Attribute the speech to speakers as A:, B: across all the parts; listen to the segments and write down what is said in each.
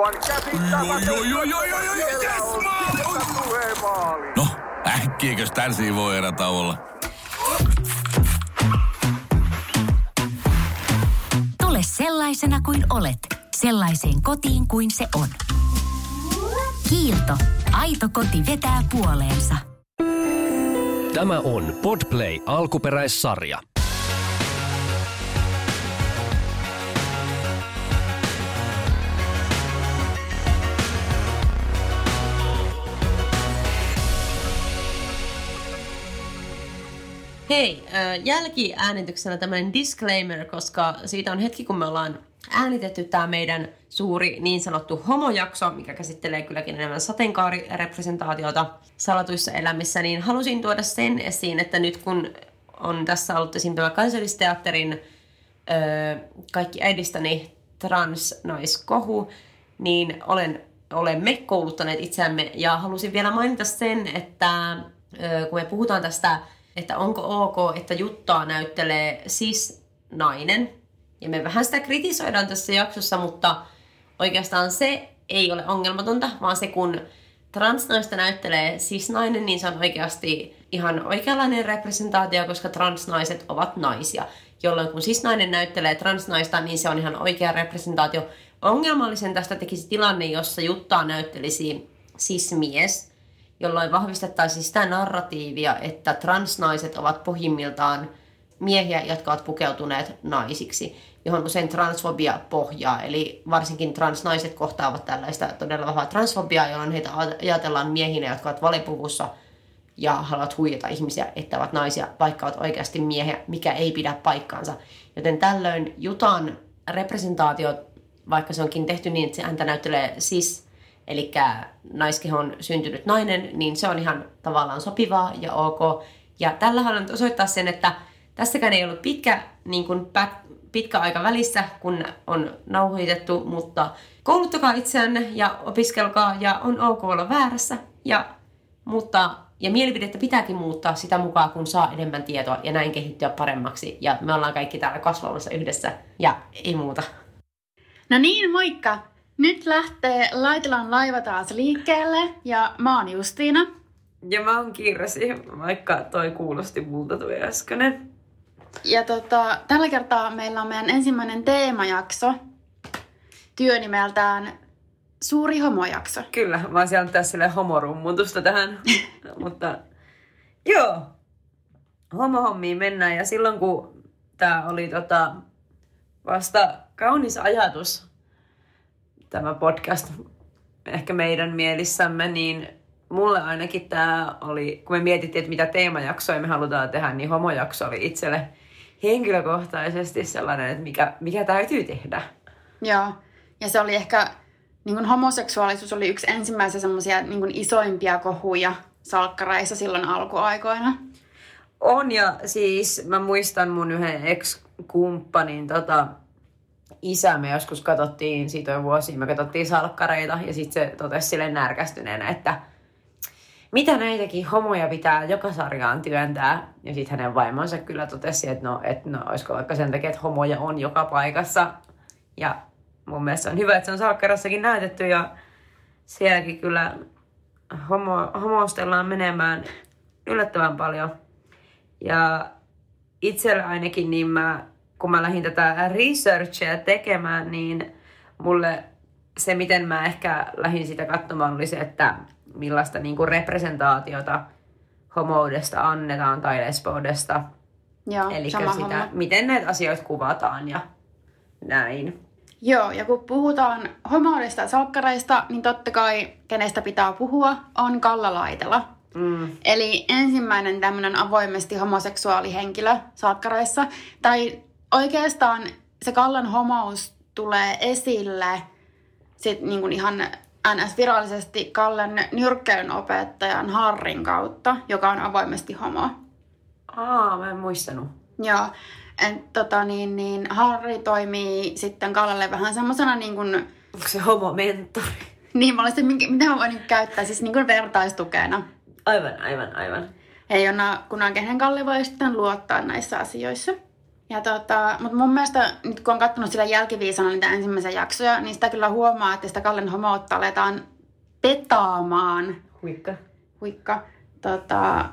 A: Aivan käsittämätöntä.
B: Joo, joo, joo, joo,
A: Siellä
B: yes. No, äkkiäkös tän voi erä olla?
C: Tule sellaisena kuin olet, sellaiseen kotiin kuin se on. Kiilto. Aito koti vetää puoleensa.
D: Tämä on Podplay alkuperäissarja.
E: Hei, jälkiäänityksenä tämmöinen disclaimer, koska siitä on hetki, kun me ollaan äänitetty tämä meidän suuri niin sanottu homojakso, mikä käsittelee kylläkin enemmän sateenkaarirepresentaatiota salatuissa elämissä, niin halusin tuoda sen esiin, että nyt kun on tässä ollut esim. tämä kansallisteatterin öö, kaikki äidistäni transnaiskohu, niin olen, olemme kouluttaneet itseämme ja halusin vielä mainita sen, että öö, kun me puhutaan tästä, että onko ok, että Juttaa näyttelee siis nainen, ja me vähän sitä kritisoidaan tässä jaksossa, mutta oikeastaan se ei ole ongelmatonta, vaan se kun transnaista näyttelee cis-nainen, niin se on oikeasti ihan oikeanlainen representaatio, koska transnaiset ovat naisia. Jolloin kun cis-nainen näyttelee transnaista, niin se on ihan oikea representaatio. Ongelmallisen tästä tekisi tilanne, jossa Juttaa näyttelisi cis-mies, jolloin vahvistettaisiin sitä narratiivia, että transnaiset ovat pohjimmiltaan miehiä, jotka ovat pukeutuneet naisiksi, johon usein transfobia pohjaa. Eli varsinkin transnaiset kohtaavat tällaista todella vahvaa transfobiaa, jolloin heitä ajatellaan miehinä, jotka ovat valipuvussa ja haluavat huijata ihmisiä, että ovat naisia, vaikka ovat oikeasti miehiä, mikä ei pidä paikkaansa. Joten tällöin Jutan representaatio, vaikka se onkin tehty niin, että se häntä näyttelee sis, eli naiskehon syntynyt nainen, niin se on ihan tavallaan sopivaa ja ok. Ja tällä haluan osoittaa sen, että Tässäkään ei ollut pitkä, niin kuin pät- pitkä aika välissä, kun on nauhoitettu, mutta kouluttakaa itseänne ja opiskelkaa ja on ok olla väärässä. Ja, mutta, ja mielipidettä pitääkin muuttaa sitä mukaan, kun saa enemmän tietoa ja näin kehittyä paremmaksi. Ja me ollaan kaikki täällä kasvamassa yhdessä ja ei muuta.
F: No niin, moikka! Nyt lähtee Laitilan laiva taas liikkeelle ja mä oon Justiina.
E: Ja mä oon Kirsi, vaikka toi kuulosti multa tuo äskeinen.
F: Ja tota, tällä kertaa meillä on meidän ensimmäinen teemajakso työnimeltään Suuri homojakso.
E: Kyllä, mä oon siellä tässä sille homorummutusta tähän. Mutta joo, homohommiin mennään. Ja silloin kun tää oli tota, vasta kaunis ajatus, tämä podcast, ehkä meidän mielissämme, niin mulle ainakin tämä oli, kun me mietittiin, että mitä teemajaksoja me halutaan tehdä, niin homojakso oli itselle henkilökohtaisesti sellainen, että mikä, mikä täytyy tehdä.
F: Joo, ja se oli ehkä, niin kuin homoseksuaalisuus oli yksi ensimmäisiä semmoisia niin isoimpia kohuja salkkareissa silloin alkuaikoina.
E: On, ja siis mä muistan mun yhden ex-kumppanin tota, isä, me joskus katsottiin, siitä jo vuosia, me katsottiin salkkareita, ja sitten se totesi sille närkästyneenä, että mitä näitäkin homoja pitää joka sarjaan työntää. Ja sitten hänen vaimonsa kyllä totesi, että no, et no olisiko vaikka sen takia, että homoja on joka paikassa. Ja mun mielestä on hyvä, että se on Salkkarassakin näytetty ja sielläkin kyllä homo, homostellaan menemään yllättävän paljon. Ja itsellä ainakin, niin mä, kun mä lähdin tätä researchia tekemään, niin mulle se, miten mä ehkä lähdin sitä katsomaan, oli se, että millaista niin kuin representaatiota homoudesta annetaan tai lesboudesta. Eli sitä,
F: homma.
E: miten näitä asioita kuvataan ja näin.
F: Joo, ja kun puhutaan homoudesta ja salkkareista, niin totta kai kenestä pitää puhua on Kalla Laitela.
E: Mm.
F: Eli ensimmäinen tämmöinen avoimesti homoseksuaali henkilö salkkareissa. Tai oikeastaan se Kallan homous tulee esille sit niin kuin ihan NS-virallisesti Kallen nyrkkeilyn opettajan Harrin kautta, joka on avoimesti homo.
E: Aa, mä en muistanut.
F: Joo. Et, tota, niin, niin, Harri toimii sitten Kallelle vähän semmoisena niin kuin,
E: Onko se homomentori?
F: niin mä olisin, mitä mä voin käyttää, siis niin kuin vertaistukena.
E: Aivan, aivan, aivan.
F: Ja jona, kunhan kehen Kalle voi sitten luottaa näissä asioissa. Ja tota, mutta mun mielestä nyt kun on katsonut sillä jälkiviisana niitä ensimmäisiä jaksoja, niin sitä kyllä huomaa, että sitä Kallen homoutta aletaan petaamaan.
E: Huikka.
F: Huikka. Tota,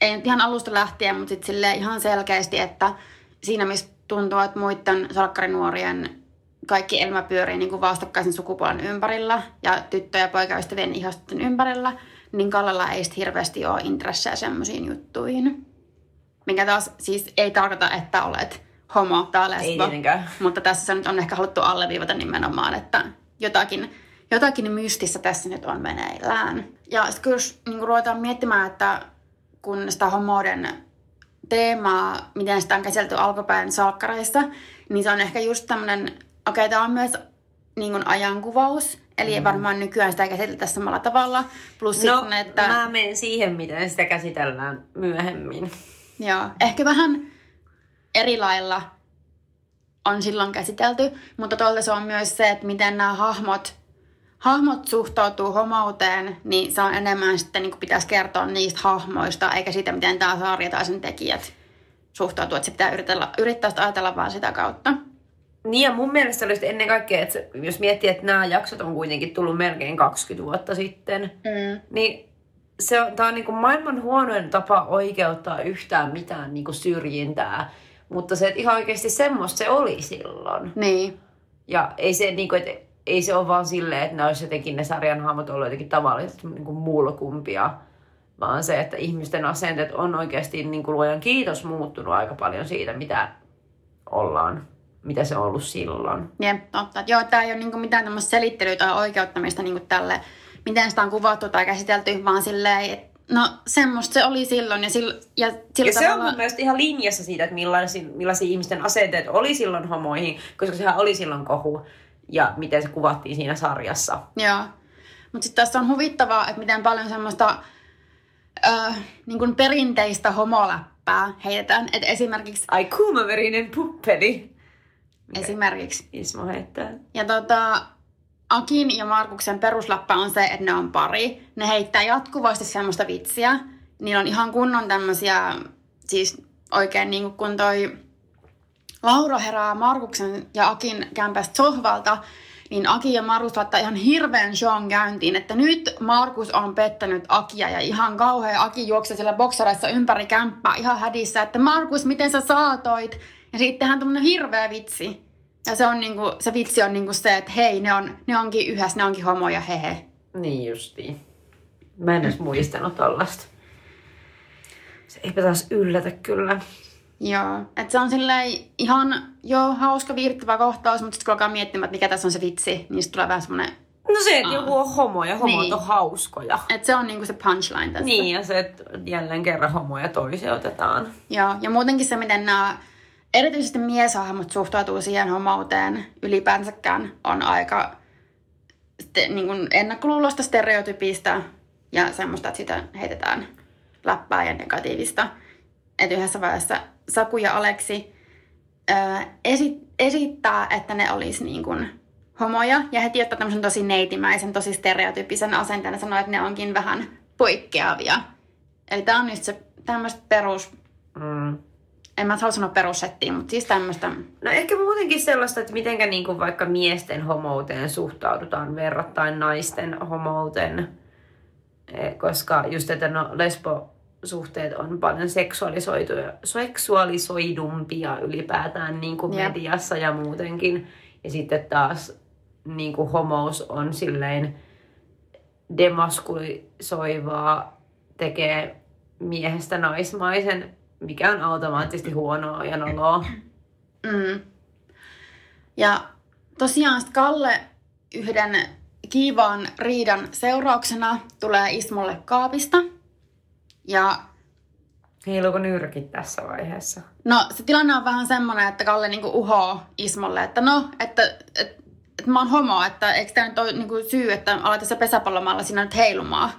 F: ei nyt ihan alusta lähtien, mutta sitten ihan selkeästi, että siinä missä tuntuu, että muiden salkkarinuorien kaikki elämä pyörii niin kuin vastakkaisen sukupuolen ympärillä ja tyttö- ja poikaystävien ihastusten ympärillä, niin Kallella ei sit hirveästi ole intressejä semmoisiin juttuihin. Mikä taas siis ei tarkoita, että olet homo tai lesbo.
E: Ei tietenkään.
F: Mutta tässä nyt on ehkä haluttu alleviivata nimenomaan, että jotakin, jotakin mystistä tässä nyt on meneillään. Ja sitten kun jos niin ruvetaan miettimään, että kun sitä homouden teemaa, miten sitä on käsitelty alkupäin salkkareissa, niin se on ehkä just tämmöinen, okei, okay, tämä on myös niin kuin ajankuvaus, eli mm. varmaan nykyään sitä käsitellään samalla tavalla. Plus
E: No,
F: sitten, että...
E: mä menen siihen, miten sitä käsitellään myöhemmin.
F: Joo, ehkä vähän eri lailla on silloin käsitelty, mutta tuolta se on myös se, että miten nämä hahmot, hahmot suhtautuu homouteen, niin se on enemmän sitten niin kuin pitäisi kertoa niistä hahmoista, eikä siitä, miten tämä sarja tai sen tekijät suhtautuu, että se pitää yrittää, yrittää sitä ajatella vaan sitä kautta.
E: Niin ja mun mielestä olisi ennen kaikkea, että jos miettii, että nämä jaksot on kuitenkin tullut melkein 20 vuotta sitten,
F: Mm.
E: niin se on, tää on niinku maailman huonoin tapa oikeuttaa yhtään mitään niinku syrjintää. Mutta se, että ihan oikeasti semmoista se oli silloin.
F: Niin,
E: Ja ei se, niinku, että ei se ole vaan silleen, että ne olisi jotenkin ne sarjan hahmot ollut jotenkin tavalliset niinku mulkumpia. Vaan se, että ihmisten asenteet on oikeasti niin kuin luojan kiitos muuttunut aika paljon siitä, mitä ollaan, mitä se on ollut silloin.
F: Jep, totta. Joo, tämä ei ole niinku mitään tämmöistä selittelyä tai oikeuttamista niinku tälle, miten sitä on kuvattu tai käsitelty, vaan silleen, että no semmoista se oli silloin ja, sillä, ja sillä
E: Ja se on mun mielestä ihan linjassa siitä, että millaisia, millaisia ihmisten asenteet oli silloin homoihin, koska sehän oli silloin kohu ja miten se kuvattiin siinä sarjassa.
F: Joo. Mutta sitten tässä on huvittavaa, että miten paljon semmoista äh, niin kuin perinteistä homoläppää heitetään. Et esimerkiksi,
E: Ai kuumaverinen puppeli.
F: esimerkiksi.
E: Ismo heittää.
F: Ja tota, Akin ja Markuksen perusläppä on se, että ne on pari. Ne heittää jatkuvasti semmoista vitsiä. Niillä on ihan kunnon tämmöisiä, siis oikein niin kuin kun toi Laura herää Markuksen ja Akin kämpästä sohvalta, niin Aki ja Markus laittaa ihan hirveän shown käyntiin, että nyt Markus on pettänyt Akia ja ihan kauhea Aki juoksee siellä boksareissa ympäri kämppää ihan hädissä, että Markus, miten sä saatoit? Ja sittenhän tämmönen hirveä vitsi. Ja se, on niinku, se vitsi on niinku se, että hei, ne, on, ne onkin yhdessä, ne onkin homoja, hehe.
E: Niin justiin. Mä en edes muistanut tollasta. Se eipä taas yllätä kyllä.
F: Joo, että se on silleen ihan joo, hauska viihdyttävä kohtaus, mutta sitten kun alkaa miettimään, että mikä tässä on se vitsi, niin sitten tulee vähän semmoinen,
E: No se, että joku on homo ja homot
F: Niin.
E: on hauskoja.
F: että se on niinku se punchline tässä.
E: Niin, ja se, että jälleen kerran homoja toiseutetaan.
F: Joo, ja muutenkin se, miten nämä erityisesti mieshahmot suhtautuu siihen homouteen ylipäänsäkään, on aika ste, niin kuin ennakkoluulosta, stereotypista ja semmoista, että sitä heitetään läppää ja negatiivista. Että yhdessä vaiheessa Saku ja Aleksi ää, esi- esittää, että ne olisi niin kuin homoja, ja heti ottaa tämmöisen tosi neitimäisen, tosi stereotypisen asenteen ja sanoo, että ne onkin vähän poikkeavia. Eli tämä on just se tämmöistä perus,
E: Mm.
F: En mä halua sanoa perussettiin, mutta siis tämmöistä,
E: No ehkä muutenkin sellaista, että mitenkä niinku vaikka miesten homouteen suhtaudutaan verrattain naisten homouteen. Eh, Koska just, että no lesbosuhteet on paljon seksuaalisoituja, seksuaalisoidumpia ylipäätään niin kuin
F: Jep.
E: mediassa ja muutenkin. Ja sitten taas niin kuin homous on silleen demaskulisoivaa, tekee miehestä naismaisen, mikä on automaattisesti huonoa ja noloa.
F: Mm. Ja tosiaan Kalle yhden kiivaan riidan seurauksena tulee Ismolle kaapista. Ja
E: Heiluuko nyrkit tässä vaiheessa?
F: no se tilanne on vähän semmoinen, että Kalle niinku uhoo Ismolle, että no, että, että, että mä oon homo, että eikö tämä nyt ole niinku syy, että alat tässä pesäpallomalla sinä nyt heilumaan.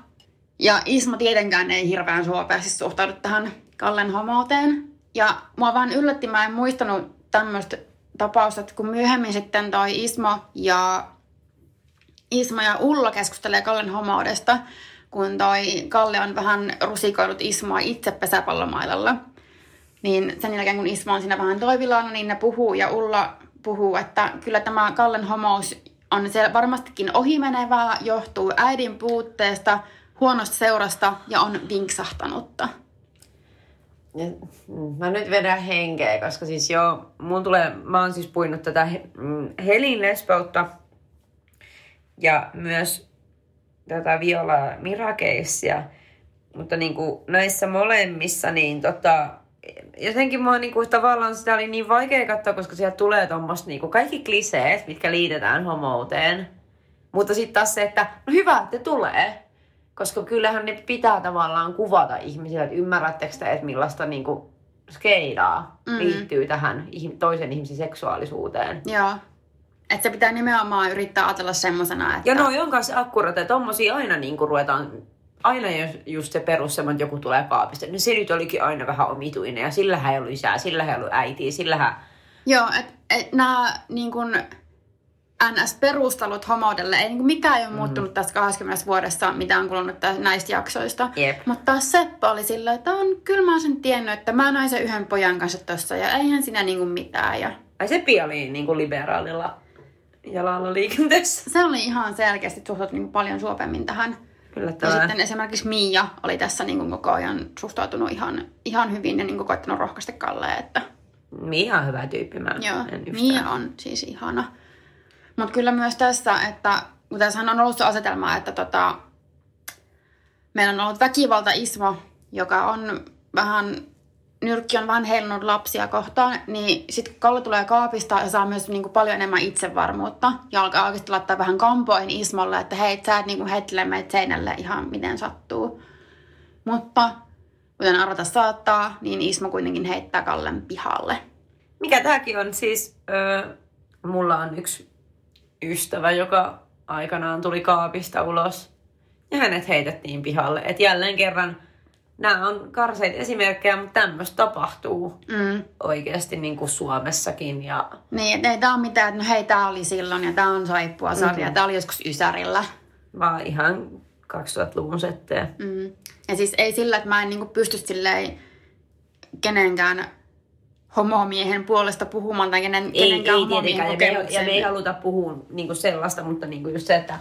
F: Ja Ismo tietenkään ei hirveän suopeasti suhtaudu tähän Kallen homouteen. Ja mua vähän yllätti, mä en muistanut tämmöistä tapausta, että kun myöhemmin sitten toi Ismo ja, Ismo ja Ulla keskustelee Kallen homoudesta, kun toi Kalle on vähän rusikoillut Ismoa itse pesäpallomailalla. Niin sen jälkeen kun Ismo on siinä vähän toivillaan, niin ne puhuu ja Ulla puhuu, että kyllä tämä Kallen homous on se varmastikin ohimenevää, johtuu äidin puutteesta, huonosta seurasta ja on vinksahtanutta.
E: Mm, Mä nyt vedän henkeä, koska siis joo, mun tulee, mä oon siis puinut tätä mm, Helin lesboutta ja myös tätä Viola Mirakeissia, mutta niinku näissä molemmissa niin tota, jotenkin mua niinku tavallaan sitä oli niin vaikea katsoa, koska sieltä tulee tommoista niinku kaikki kliseet, mitkä liitetään homouteen. Mutta sitten taas se, että no hyvä, että tulee. Koska kyllähän ne pitää tavallaan kuvata ihmisille, että ymmärrättekö te, että millaista niinku skeidaa mm. liittyy tähän toisen ihmisen seksuaalisuuteen.
F: Joo. Että se pitää nimenomaan yrittää ajatella semmosena, että...
E: Ja noi on kanssa akkurateja, tommosia aina niinku ruvetaan, aina jos just se perus semmoinen, että joku tulee kaapista, niin se nyt olikin aina vähän omituinen ja sillähän ei ollut isää, sillähän ei ollut äitiä, sillähän...
F: Joo, että et nämä niin kun, NS-perustelut homoudelle, ei niin mikään ei ole muuttunut tässä 20 vuodessa, mitä on kulunut tä- näistä jaksoista.
E: Jep.
F: Mutta taas Seppo oli sillä, että on, kyllä mä oon sen tiennyt, että mä näin sen yhden pojan kanssa tossa ja eihän siinä niin kuin mitään. Ja
E: Ai se oli niinku liberaalilla jalalla liikenteessä.
F: se oli ihan selkeästi suhtautunut niin paljon suopemmin tähän. Ja
E: Yllättävää.
F: sitten esimerkiksi Mia oli tässä niin kuin koko ajan suhtautunut ihan, ihan hyvin ja niin kuin koittanut rohkaista Kalleen, että
E: Mia on hyvä tyyppi, mä
F: Joo,
E: en yhtään.
F: Mia on siis ihana. Mutta kyllä myös tässä, että kun on ollut se asetelma, että tota, meillä on ollut väkivalta Ismo, joka on vähän, nyrkki on vähän heilunut lapsia kohtaan, niin sitten kun Kalle tulee kaapista ja saa myös niinku paljon enemmän itsevarmuutta ja alkaa oikeasti laittaa vähän kampoihin Ismolle, että hei, sä et niinku heittele meitä seinälle ihan miten sattuu. Mutta kuten arvata saattaa, niin Ismo kuitenkin heittää Kallen pihalle.
E: Mikä tääkin on siis, öö, mulla on yksi ystävä, joka aikanaan tuli kaapista ulos. Ja hänet heitettiin pihalle. Et jälleen kerran, nämä on karseita esimerkkejä, mutta tämmöistä tapahtuu
F: Mm.
E: oikeasti niin kuin Suomessakin. Ja
F: Niin, että ei tää on mitään, että no hei, tää oli silloin ja tää on saippua sarja,
E: Mm-hmm.
F: mm. tää oli joskus Ysärillä.
E: vaan ihan 2000-luvun settejä.
F: Mm. Ja siis ei sillä, että mä en niinku pysty silleen kenenkään homomiehen puolesta puhumaan tai kenen,
E: Ei, ei
F: kenenkään homomiehen
E: tietenkään, ja me, ei, ja me ei haluta puhua niinku sellaista, mutta niinku just se, että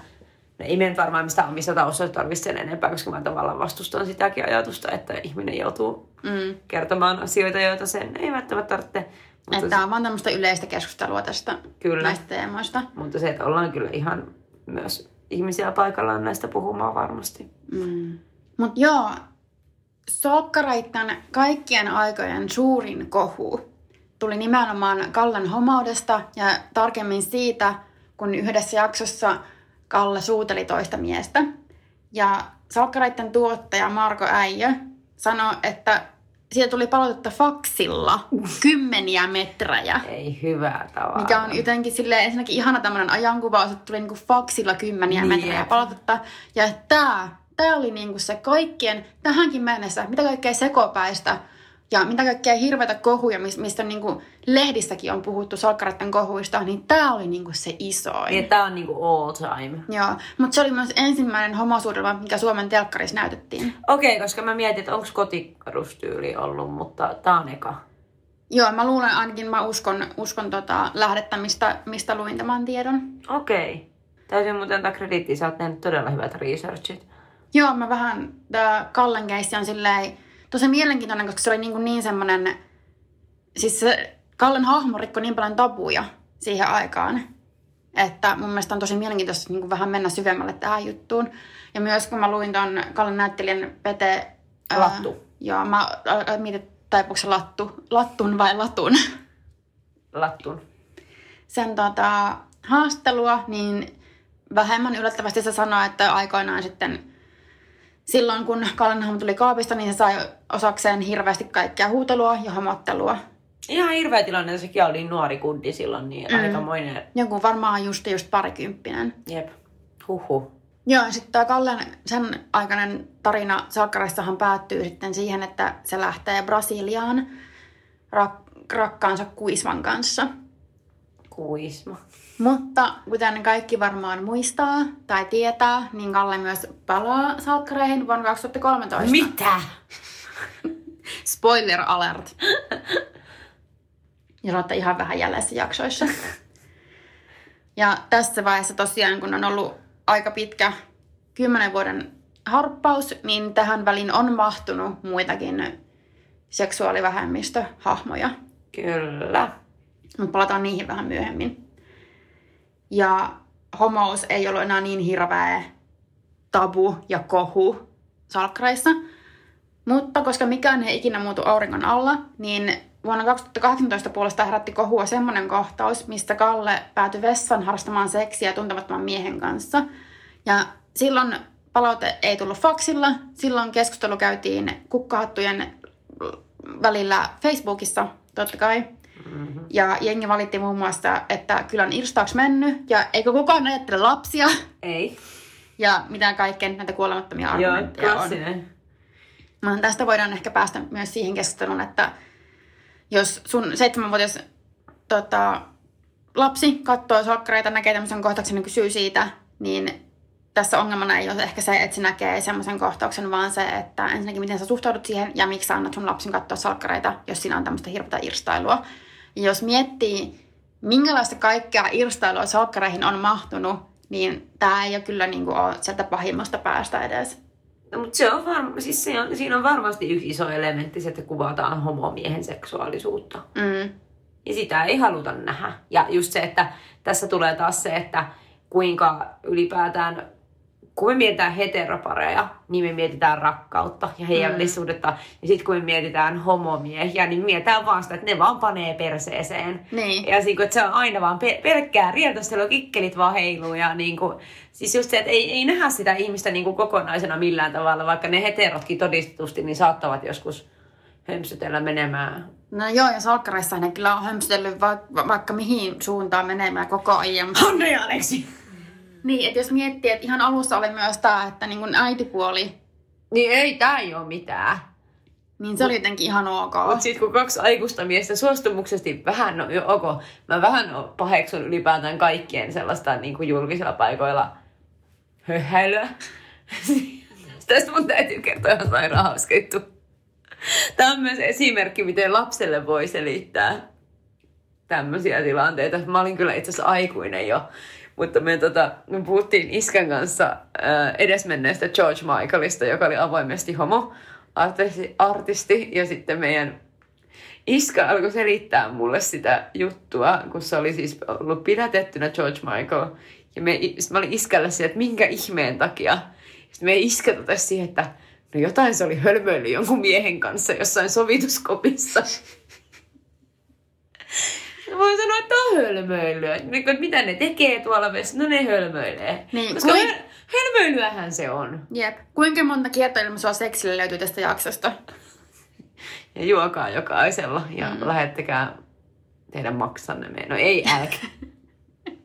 E: no ei me nyt varmaan mistään omissa taustoissa tarvitse sen enempää, koska mä tavallaan vastustan sitäkin ajatusta, että ihminen joutuu
F: Mm.
E: kertomaan asioita, joita sen ei välttämättä tarvitse. Mutta,
F: Että tää on vaan tämmöistä yleistä keskustelua tästä
E: Kyllä.
F: näistä teemoista.
E: mutta se, että ollaan kyllä ihan myös ihmisiä paikallaan näistä puhumaan varmasti.
F: Mm. Mut joo, Solkkaraitten kaikkien aikojen suurin kohu tuli nimenomaan Kallen homoudesta ja tarkemmin siitä, kun yhdessä jaksossa Kalle suuteli toista miestä. Ja Salkkaraitten tuottaja Marko Äijö sanoi, että siitä tuli palautetta faksilla kymmeniä metrejä.
E: Ei hyvää tavalla.
F: Mikä on jotenkin silleen ensinnäkin ihana tämmöinen ajankuvaus, että tuli niinku faksilla kymmeniä
E: Niin.
F: metrejä palautetta. Ja tää, tää oli niinku se kaikkien, tähänkin mennessä, mitä kaikkea sekopäistä ja mitä kaikkea hirveitä kohuja, mis- mistä niinku lehdissäkin on puhuttu salkkareiden kohuista, niin tää oli niinku se isoin.
E: Niin, tää on niinku all time.
F: Joo, mutta se oli myös ensimmäinen homosuudelma, mikä Suomen telkkarissa näytettiin.
E: Okei, koska mä mietin, että onko kotikarustyyli ollut, mutta tää on eka.
F: Joo, mä luulen ainakin, mä uskon, uskon tota lähdettä, mistä, mistä luin tämän tiedon.
E: Okei. Täytyy muuten antaa krediittiä, sä oot tehnyt todella hyvät researchit.
F: Joo, mä vähän, tää Kallen keissi on silleen tosi mielenkiintoinen, koska se oli niin, niin semmoinen, siis se Kallen hahmo rikkoi niin paljon tabuja siihen aikaan, että mun mielestä on tosi mielenkiintoista niin vähän mennä syvemmälle tähän juttuun. Ja myös kun mä luin ton Kallen näyttelijän Pete... ää,
E: Lattu.
F: joo, mä ää, mietin, taipuuko se lattu, lattun vai latun.
E: Lattun.
F: sen tota, haastelua, niin vähemmän yllättävästi se sanoi, että aikoinaan sitten silloin kun Kallenham tuli kaapista, niin se sai osakseen hirveästi kaikkea huutelua ja homottelua.
E: Ihan hirveä tilanne, sekin oli nuori kundi silloin, niin mm. aikamoinen.
F: Joku varmaan just just parikymppinen.
E: Jep. Huhu.
F: Joo, ja sitten tämä Kallen sen aikainen tarina Salkkaraissahan päättyy sitten siihen, että se lähtee Brasiliaan rak- rakkaansa Kuisman kanssa.
E: Kuisma.
F: Mutta kuten kaikki varmaan muistaa tai tietää, niin Kalle myös palaa salkkareihin vuonna 2013.
E: Mitä?
F: Spoiler alert. Ja olette ihan vähän jäljessä jaksoissa. Ja tässä vaiheessa tosiaan, kun on ollut aika pitkä kymmenen vuoden harppaus, niin tähän väliin on mahtunut muitakin seksuaalivähemmistöhahmoja.
E: Kyllä.
F: Mutta palataan niihin vähän myöhemmin. Ja homous ei ollut enää niin hirveä tabu ja kohu salkkareissa. Mutta koska mikään ei ikinä muutu auringon alla, niin vuonna 2018 puolesta herätti kohua semmoinen kohtaus, mistä Kalle päätyi vessan harrastamaan seksiä tuntemattoman miehen kanssa. Ja silloin palaute ei tullut faksilla, silloin keskustelu käytiin kukkahattujen välillä Facebookissa, totta kai. Mm-hmm. Ja jengi valitti muun muassa, että kyllä on irstaaksi mennyt ja eikö kukaan ajattele lapsia
E: Ei.
F: ja mitä kaikkea näitä kuolemattomia
E: Joo,
F: argumentteja on.
E: klassinen.
F: No, tästä voidaan ehkä päästä myös siihen keskusteluun, että jos sun seitsemänvuotias tota, lapsi katsoo salkkareita, näkee tämmöisen kohtauksen niin kysyy siitä, niin tässä ongelmana ei ole ehkä se, että se näkee semmoisen kohtauksen, vaan se, että ensinnäkin miten sä suhtaudut siihen ja miksi sä annat sun lapsen katsoa salkkareita, jos siinä on tämmöistä hirveätä irstailua. Ja jos miettii, minkälaista kaikkea irstailua salkkareihin on mahtunut, niin tämä ei ole kyllä niin kuin ole sieltä pahimmasta päästä edes.
E: No, mutta se on varma, siis se on, siinä on varmasti yksi iso elementti, se, että kuvataan homomiehen seksuaalisuutta.
F: Mm.
E: Ja sitä ei haluta nähdä. Ja just se, että tässä tulee taas se, että kuinka ylipäätään, kun me mietitään heteropareja, niin me mietitään rakkautta ja heidän mm. Ja sitten kun me mietitään homomiehiä, niin me mietitään vaan sitä, että ne vaan panee perseeseen.
F: Niin.
E: Ja siis, että se on aina vaan pe- pelkkää rieltostelua, kikkelit vaan heiluu. Ja niin kuin, siis just se, että ei, ei nähdä sitä ihmistä niin kokonaisena millään tavalla, vaikka ne heterotkin todistetusti niin saattavat joskus hömpsytellä menemään
F: No joo, ja salkkareissa ne kyllä on hömpsytellyt va- va- vaikka mihin suuntaan menemään koko ajan.
E: Ja Aleksi!
F: Niin, että jos miettii, että ihan alussa oli myös tämä, että niin kun äitipuoli,
E: Niin ei, tää ei oo mitään.
F: niin se oli jotenkin ihan ok.
E: Mutta sitten kun kaksi aikuista miestä suostumuksesti vähän, no jo ok, mä vähän paheksun ylipäätään kaikkien sellaista niin kuin julkisilla paikoilla höhäilyä. Tästä mun täytyy kertoa ihan sairaan hauska juttu. Tämä on myös esimerkki, miten lapselle voi selittää tämmöisiä tilanteita. Mä olin kyllä itse asiassa aikuinen jo, mutta me, tota, me puhuttiin iskän kanssa äh, edesmenneestä George Michaelista, joka oli avoimesti homo artisti, artisti ja sitten meidän iskä alkoi selittää mulle sitä juttua, kun se oli siis ollut pidätettynä George Michael. Ja me, mä olin iskällä siihen, että minkä ihmeen takia. Sitten meidän iskä totesi siihen, että no jotain se oli hölmöily jonkun miehen kanssa jossain sovituskopissa. Mä voin sanoa, että on hölmöilyä. Niin, että mitä ne tekee tuolla vessa? No ne hölmöilee.
F: Niin,
E: Koska
F: kuin-
E: höl, hölmöilyähän se on.
F: Jep. Kuinka monta kiertoilmaisua seksille löytyy tästä jaksosta?
E: Ja juokaa jokaisella ja mm. lähettäkää teidän maksanne me. No ei älkää.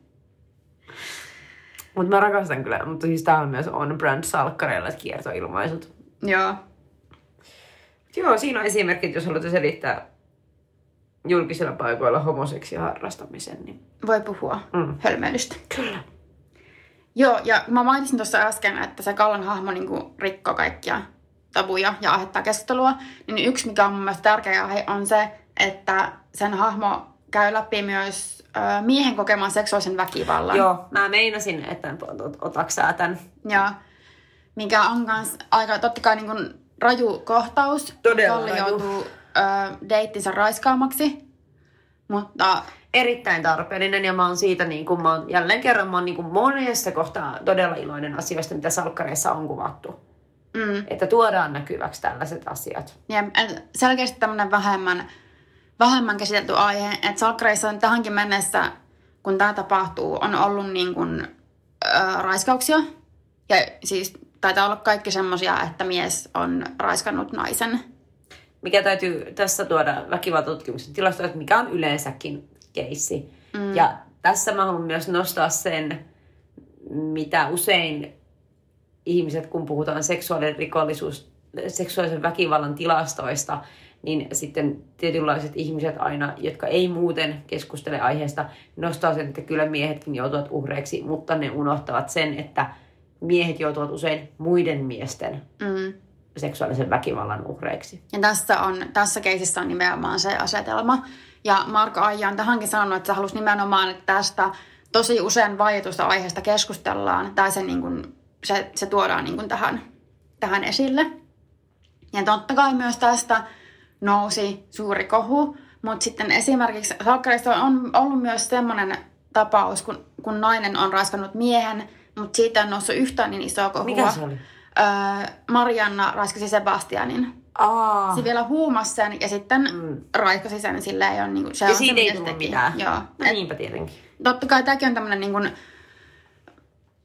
E: mutta mä rakastan kyllä, mutta siis tää on myös on brand salkkareilla kiertoilmaisut.
F: Joo.
E: Joo, siinä on esimerkki, jos haluatte selittää julkisilla paikoilla homoseksia harrastamisen, niin
F: Voi puhua
E: Mm.
F: hölmöilystä.
E: kyllä.
F: Joo, ja mä mainitsin tuossa äsken, että se Kallan hahmo niin rikkoo kaikkia tabuja ja aiheuttaa keskustelua. Niin yksi, mikä on mun mielestä tärkeä aihe, on se, että sen hahmo käy läpi myös ö, miehen kokeman seksuaalisen väkivallan.
E: Joo, mä meinasin, että ot- otaks sä tän.
F: Ja mikä on kans aika totta kai niin kuin raju kohtaus.
E: Todella
F: Kalli
E: raju.
F: joutuu ö, deittinsä raiskaamaksi. Mutta
E: Erittäin tarpeellinen ja mä oon siitä, niin kun mä oon, jälleen kerran mä oon niin monessa kohtaa todella iloinen asioista, mitä salkkareissa on kuvattu.
F: mm,
E: Että tuodaan näkyväksi tällaiset asiat.
F: Ja selkeästi tämmöinen vähemmän, vähemmän käsitelty aihe, että salkkareissa on tähänkin mennessä, kun tämä tapahtuu, on ollut niin kuin, ö, raiskauksia. Ja siis taitaa olla kaikki semmoisia, että mies on raiskannut naisen.
E: Mikä täytyy tässä tuoda väkivaltatutkimuksen tilastoja, että mikä on yleensäkin keissi. Mm. Ja tässä mä haluan myös nostaa sen, mitä usein ihmiset, kun puhutaan seksuaalinen rikollisuus, seksuaalisen väkivallan tilastoista, niin sitten tietynlaiset ihmiset aina, jotka ei muuten keskustele aiheesta, nostaa sen, että kyllä miehetkin joutuvat uhreiksi, mutta ne unohtavat sen, että miehet joutuvat usein muiden miesten
F: Mm.
E: Seksuaalisen väkivallan uhreiksi.
F: Ja tässä, on, tässä keisissä on nimenomaan se asetelma. Ja Marko Aija on tähänkin sanonut, että se halusi nimenomaan, että tästä tosi usein vaietusta aiheesta keskustellaan, tai se, niin kuin, se, se tuodaan niin kuin tähän, tähän esille. Ja totta kai myös tästä nousi suuri kohu, mutta sitten esimerkiksi Salkkarissa on ollut myös semmoinen tapaus, kun, kun nainen on raiskannut miehen, mutta siitä on noussut yhtään niin isoa kohua.
E: Mikä se oli?
F: Öö, Marianna raiskasi Sebastianin.
E: Aa.
F: Se vielä huumasi sen ja sitten mm. raiskasi sen sillä ei ole niin kuin, se
E: Ja
F: on
E: siitä
F: se,
E: ei tullut mitään.
F: Joo.
E: No
F: Et
E: niinpä tietenkin.
F: totta kai tämäkin on tämmöinen niin kuin,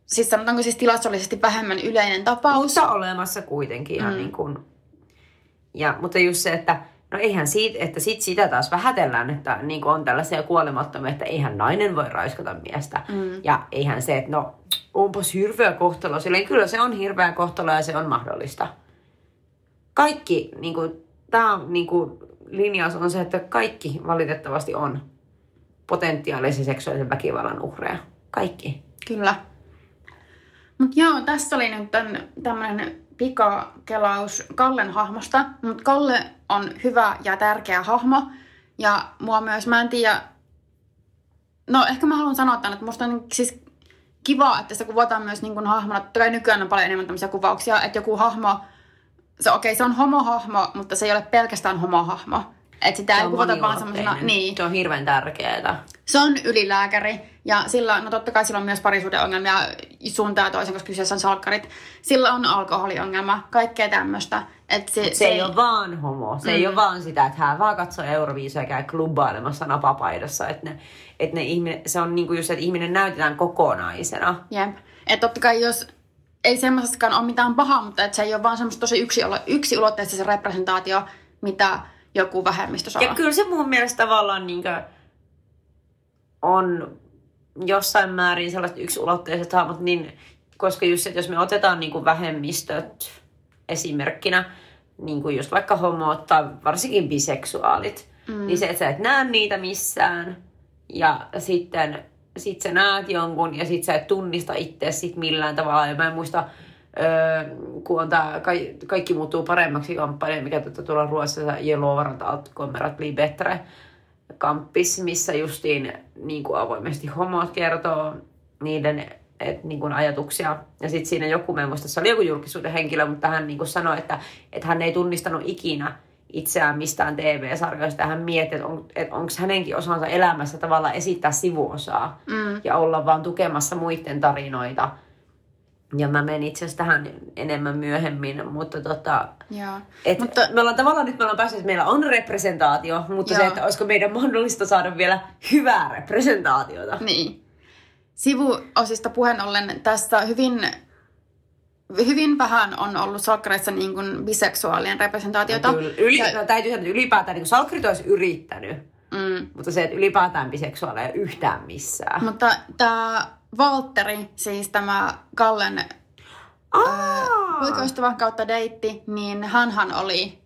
F: siis sanotaanko siis tilastollisesti vähemmän yleinen tapaus.
E: Mutta olemassa kuitenkin ihan mm. niin kuin, ja, mutta just se, että no eihän siitä, että sit sitä taas vähätellään, että niin on tällaisia kuolemattomia, että eihän nainen voi raiskata miestä. Mm. Ja eihän se, että no onpas hirveä kohtalo. Silleen kyllä se on hirveä kohtalo ja se on mahdollista. Kaikki, niin kuin, tämä niin kuin, linjaus on se, että kaikki valitettavasti on potentiaalisen seksuaalisen väkivallan uhreja. Kaikki.
F: Kyllä. Mutta joo, tässä oli nyt tämmöinen pikakelaus Kallen hahmosta. Mutta Kalle on hyvä ja tärkeä hahmo. Ja mua myös, mä en tiedä... No ehkä mä haluan sanoa tämän, että musta on siis kiva, että se kuvataan myös niin hahmona. Totta kai nykyään on paljon enemmän tämmöisiä kuvauksia, että joku hahmo... Se, okei, se on homohahmo, mutta se ei ole pelkästään homohahmo. Että sitä
E: Se
F: ei kuvata vaan semmoisena... Niin.
E: Se on hirveän tärkeää.
F: Se on ylilääkäri ja sillä, no totta kai sillä on myös parisuhdeongelmia suuntaan ja toisen, koska kyseessä on salkkarit. Sillä on alkoholiongelma, kaikkea tämmöistä. Et se,
E: Se, se ei ole vaan homo. Se mm. ei ole vaan sitä, että hän vaan katsoo Euroviisuja ja käy klubbailemassa napapaidassa. Että ne, että ne ihminen, se on niinku just että ihminen näytetään kokonaisena.
F: Jep. Et totta kai jos ei semmoisessakaan ole mitään pahaa, mutta et se ei ole vaan semmoista tosi yksi, yksiulotteista se representaatio, mitä joku vähemmistö saa.
E: Ja kyllä se mun mielestä tavallaan niinku on jossain määrin sellaiset yksiulotteiset hahmot, niin, koska just se, että jos me otetaan niinku vähemmistöt esimerkkinä, niin kuin just vaikka homot tai varsinkin biseksuaalit, mm. niin se, että sä et näe niitä missään ja sitten sit sä näet jonkun ja sit sä et tunnista itse sit millään tavalla. Ja mä en muista, öö, kun on ka- Kaikki muuttuu paremmaksi kampanja, mikä tuota tuolla Ruotsissa Jelovarant allt kommer att bli bättre kamppis, missä justiin niin kuin avoimesti homot kertoo niiden et, niin kuin ajatuksia. Ja sitten siinä joku, mä en muista, se oli joku julkisuuden henkilö, mutta hän niin kuin sanoi, että, että hän ei tunnistanut ikinä itseään mistään TV-sarjoista. Hän mietti, että, on, että onko hänenkin osansa elämässä tavallaan esittää sivuosaa mm. ja olla vaan tukemassa muiden tarinoita. Ja mä menen itse asiassa tähän enemmän myöhemmin, mutta tota,
F: Joo.
E: et
F: Mutta-
E: mutta, me ollaan tavallaan nyt me ollaan päässyt, että meillä on representaatio, mutta
F: Joo.
E: se, että olisiko meidän mahdollista saada vielä hyvää representaatiota.
F: Niin. Sivuosista puheen ollen tässä hyvin, hyvin vähän on ollut salkkareissa niin kuin biseksuaalien representaatiota.
E: Kyllä, yli,
F: Ja-
E: no, täytyy sanoa, että ylipäätään niin salkkarit olisi yrittänyt,
F: Mm.
E: mutta se, että ylipäätään biseksuaaleja yhtään missään.
F: Mutta tämä Valtteri, siis tämä Kallen
E: Aa,
F: poikaystävä kautta deitti, niin hänhän oli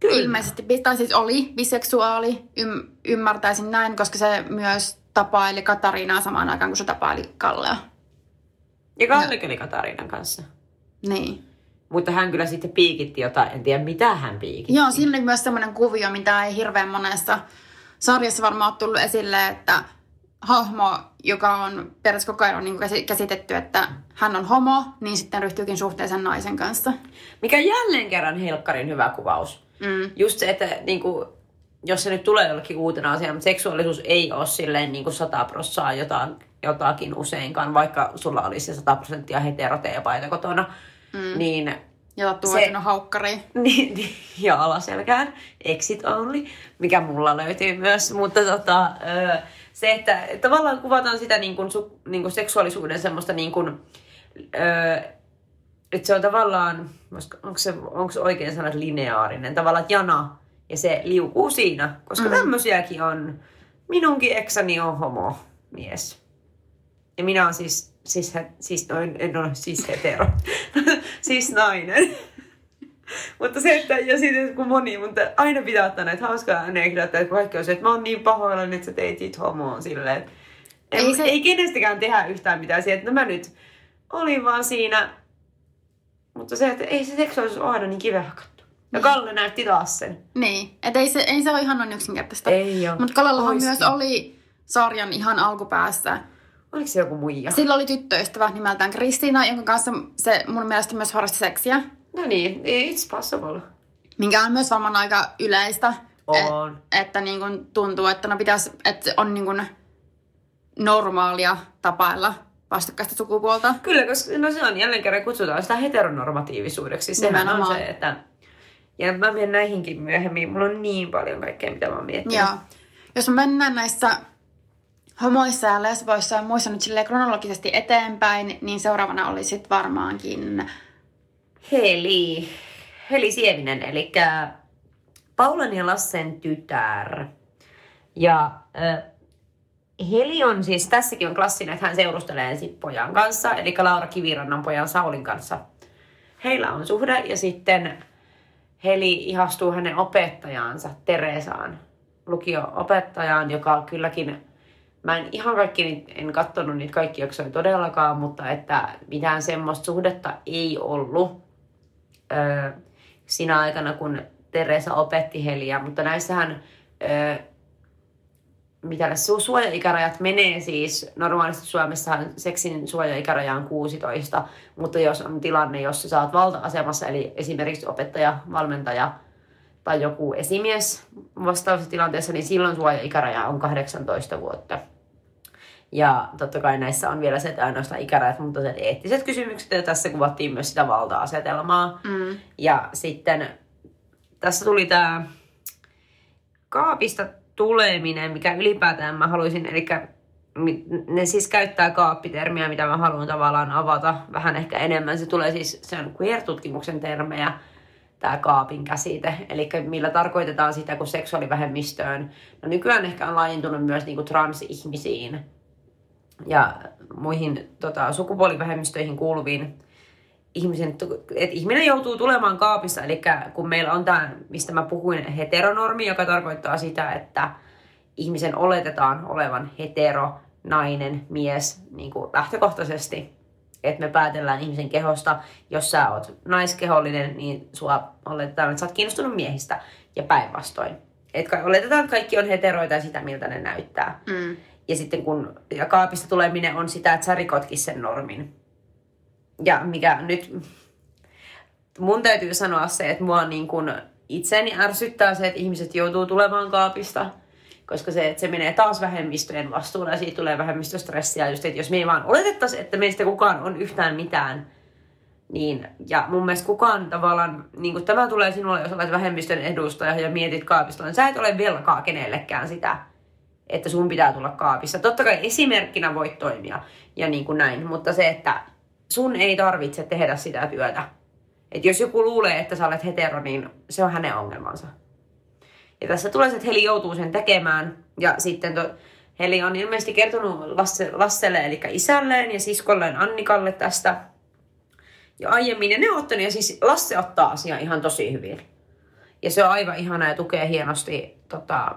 E: Kyllä.
F: ilmeisesti, tai siis oli biseksuaali, ym, ymmärtäisin näin, koska se myös tapaili Katariinaa samaan aikaan, kun se tapaili Kallea.
E: ja Kalle oli Katariinan kanssa.
F: Niin.
E: Mutta hän kyllä sitten piikitti jotain, en tiedä mitä hän piikitti.
F: Joo, siinä oli myös semmoinen kuvio, mitä ei hirveän monessa sarjassa varmaan ole tullut esille, että hahmo, joka on periaatteessa koko ajan niin käsi- käsitetty, että hän on homo, niin sitten ryhtyykin suhteeseen naisen kanssa.
E: Mikä jälleen kerran helkkarin hyvä kuvaus.
F: Mm.
E: Just se, että niin kuin, jos se nyt tulee jollekin uutena asiana, mutta seksuaalisuus ei ole silleen niin kuin 100 prossaa jotain, jotakin useinkaan, vaikka sulla olisi se 100 prosenttia heteroteepaita kotona, mm. niin
F: Ja tatuoitunut haukkari.
E: niin, niin, ja alaselkään, exit only, mikä mulla löytyy myös, mutta tota, ö, se, että tavallaan kuvataan sitä niin kuin, su, niin kuin seksuaalisuuden semmoista niin kuin, ö, että se on tavallaan, onko se, onko se oikein sana, lineaarinen, tavallaan että jana, ja se liukuu siinä, koska mm. tämmöisiäkin on. Minunkin eksäni on homo mies. Ja minä olen siis, siis, siis noin, en ole siis hetero, siis nainen. mutta se, että, ja sitten kun moni, mutta aina pitää ottaa näitä hauskaa anekdootteja, että kaikki on se, että mä oon niin pahoillani, että sä teit it homoon silleen. että Ei,
F: Ei se-
E: ei kenestäkään tehdä yhtään mitään siihen, että no mä nyt olin vaan siinä Mutta se, että ei se seksuaalisuus ole aina niin kiven hakattu. Ja Kalle näytti taas sen.
F: Niin, et ei se, ei se ole ihan noin yksinkertaista.
E: Ei oo.
F: Mutta Kalallahan
E: Ois
F: myös
E: niin.
F: oli sarjan ihan alkupäässä.
E: Oliko se joku muija?
F: Sillä oli tyttöystävä nimeltään Kristiina, jonka kanssa se mun mielestä myös harrasti seksiä.
E: No niin, it's possible.
F: Minkä on myös varmaan aika yleistä.
E: On.
F: Et, että niin kun tuntuu, että no pitäisi, että on niin kun normaalia tapailla vastakkaista sukupuolta.
E: Kyllä, koska no se on jälleen kerran kutsutaan sitä heteronormatiivisuudeksi. Sehän on
F: Nimenomaan.
E: se, että... Ja mä menen näihinkin myöhemmin. Mulla on niin paljon kaikkea, mitä mä oon miettinyt.
F: Joo. Jos me mennään näissä homoissa ja lesboissa ja muissa nyt silleen kronologisesti eteenpäin, niin seuraavana oli sitten varmaankin...
E: Heli. Heli Sievinen, eli Paulan ja Lassen tytär. Ja äh, Heli on siis, tässäkin on klassinen, että hän seurustelee ensin pojan kanssa, eli Laura Kivirannan pojan Saulin kanssa. Heillä on suhde ja sitten Heli ihastuu hänen opettajaansa Teresaan, lukio-opettajaan, joka kylläkin, mä en ihan kaikki, en katsonut niitä kaikki jaksoja todellakaan, mutta että mitään semmoista suhdetta ei ollut öö, siinä aikana, kun Teresa opetti Heliä, mutta näissähän öö, mitä su- suojaikärajat menee siis, normaalisti Suomessahan seksin suojaikaraja on 16, mutta jos on tilanne, jossa sä oot valta-asemassa, eli esimerkiksi opettaja, valmentaja tai joku esimies vastaavassa tilanteessa, niin silloin suojaikäraja on 18 vuotta. Ja totta kai näissä on vielä se, että ainoastaan ikärajat, mutta se eettiset kysymykset, ja tässä kuvattiin myös sitä valta-asetelmaa.
F: Mm.
E: Ja sitten tässä tuli tämä kaapista tuleminen, mikä ylipäätään mä haluaisin, eli ne siis käyttää kaappitermiä, mitä mä haluan tavallaan avata vähän ehkä enemmän. Se tulee siis, se on queer-tutkimuksen termejä, tämä kaapin käsite, eli millä tarkoitetaan sitä, kun seksuaalivähemmistöön, no nykyään ehkä on laajentunut myös niinku transihmisiin ja muihin tota, sukupuolivähemmistöihin kuuluviin ihmisen, että ihminen joutuu tulemaan kaapissa, eli kun meillä on tämä, mistä mä puhuin, heteronormi, joka tarkoittaa sitä, että ihmisen oletetaan olevan hetero, nainen, mies niin kuin lähtökohtaisesti, että me päätellään ihmisen kehosta, jos sä oot naiskehollinen, niin sua oletetaan, että sä oot kiinnostunut miehistä ja päinvastoin. Et kai oletetaan, että kaikki on heteroita ja sitä, miltä ne näyttää.
F: Mm.
E: Ja sitten kun ja kaapista tuleminen on sitä, että sä rikotkin sen normin. Ja mikä nyt, mun täytyy sanoa se, että mua niin kuin itseäni ärsyttää se, että ihmiset joutuu tulemaan kaapista. Koska se, että se menee taas vähemmistöjen vastuulle ja siitä tulee vähemmistöstressiä. Just, että jos me ei vaan oletettaisi, että meistä kukaan on yhtään mitään, niin, ja mun mielestä kukaan tavallaan, niin kuin tämä tulee sinulle, jos olet vähemmistön edustaja ja mietit kaapista, niin sä et ole velkaa kenellekään sitä, että sun pitää tulla kaapissa. Totta kai esimerkkinä voit toimia ja niin kuin näin, mutta se, että sun ei tarvitse tehdä sitä työtä. Et jos joku luulee, että sä olet hetero, niin se on hänen ongelmansa. Ja tässä tulee se, että Heli joutuu sen tekemään. Ja sitten to, Heli on ilmeisesti kertonut Lasse, Lasselle, eli isälleen ja siskolleen Annikalle tästä jo aiemmin. Ja ne on ottanut, ja siis Lasse ottaa asiaa ihan tosi hyvin. Ja se on aivan ihana ja tukee hienosti tota,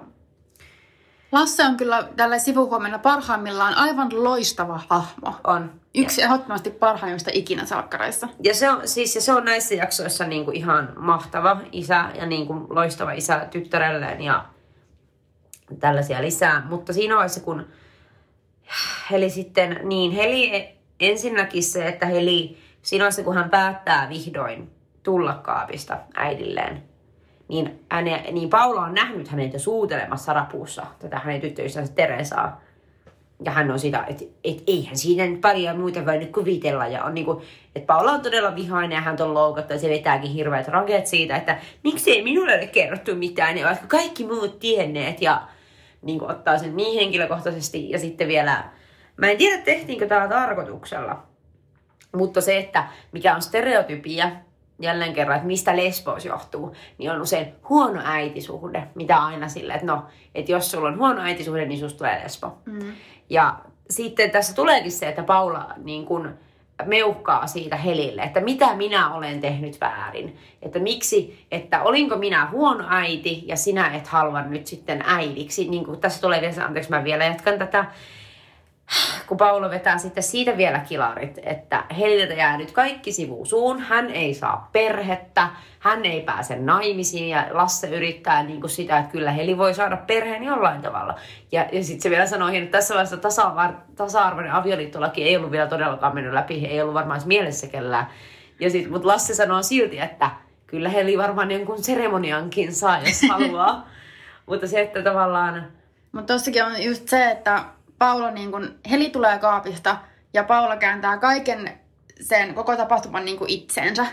F: Lasse on kyllä tällä sivuhuomenna parhaimmillaan aivan loistava hahmo.
E: on.
F: Yksi ehdottomasti parhaimmista ikinä salkkareissa.
E: Ja se on, siis, ja se on näissä jaksoissa niin kuin ihan mahtava isä ja niin kuin loistava isä tyttärelleen ja tällaisia lisää. Mutta siinä vaiheessa, kun Heli sitten, niin Heli ensinnäkin se, että Heli, siinä vaiheessa kun hän päättää vihdoin tulla kaapista äidilleen, niin, häne, niin Paula on nähnyt hänet jo suutelemassa rapussa tätä hänen tyttöystävänsä Teresaa. Ja hän on sitä, että et, eihän siinä nyt paljon muita voi nyt kuvitella. Ja on niinku, että Paula on todella vihainen ja hän on loukattu ja se vetääkin hirveät raket siitä, että miksei minulle ole kerrottu mitään, ja vaikka kaikki muut tienneet. Ja niinku, ottaa sen niin henkilökohtaisesti ja sitten vielä, mä en tiedä tehtiinkö tämä tarkoituksella, mutta se, että mikä on stereotypia, jälleen kerran, että mistä lesbous johtuu, niin on usein huono äitisuhde, mitä aina sillä, että no, että jos sulla on huono äitisuhde, niin susta tulee lesbo. Mm. Ja sitten tässä tuleekin se, että Paula niin kun meuhkaa siitä Helille, että mitä minä olen tehnyt väärin. Että miksi, että olinko minä huono äiti ja sinä et halua nyt sitten äidiksi. Niin kuin tässä tulee vielä, anteeksi mä vielä jatkan tätä. Kun Paula vetää sitten siitä vielä kilarit, että Heliltä jää nyt kaikki sivusuun, hän ei saa perhettä, hän ei pääse naimisiin ja Lasse yrittää niin kuin sitä, että kyllä Heli voi saada perheen jollain tavalla. Ja, ja sitten se vielä sanoo, että tässä vaiheessa tasa-ar- tasa-arvoinen avioliittolaki ei ollut vielä todellakaan mennyt läpi, ei ollut varmaan mielessä kellään. Ja sit, mutta Lasse sanoo silti, että kyllä Heli varmaan jonkun seremoniankin saa, jos haluaa. mutta se, että tavallaan
F: Mutta tossakin on just se, että Paula niin kun, Heli tulee kaapista ja Paula kääntää kaiken sen koko tapahtuman niin kuin itseensä.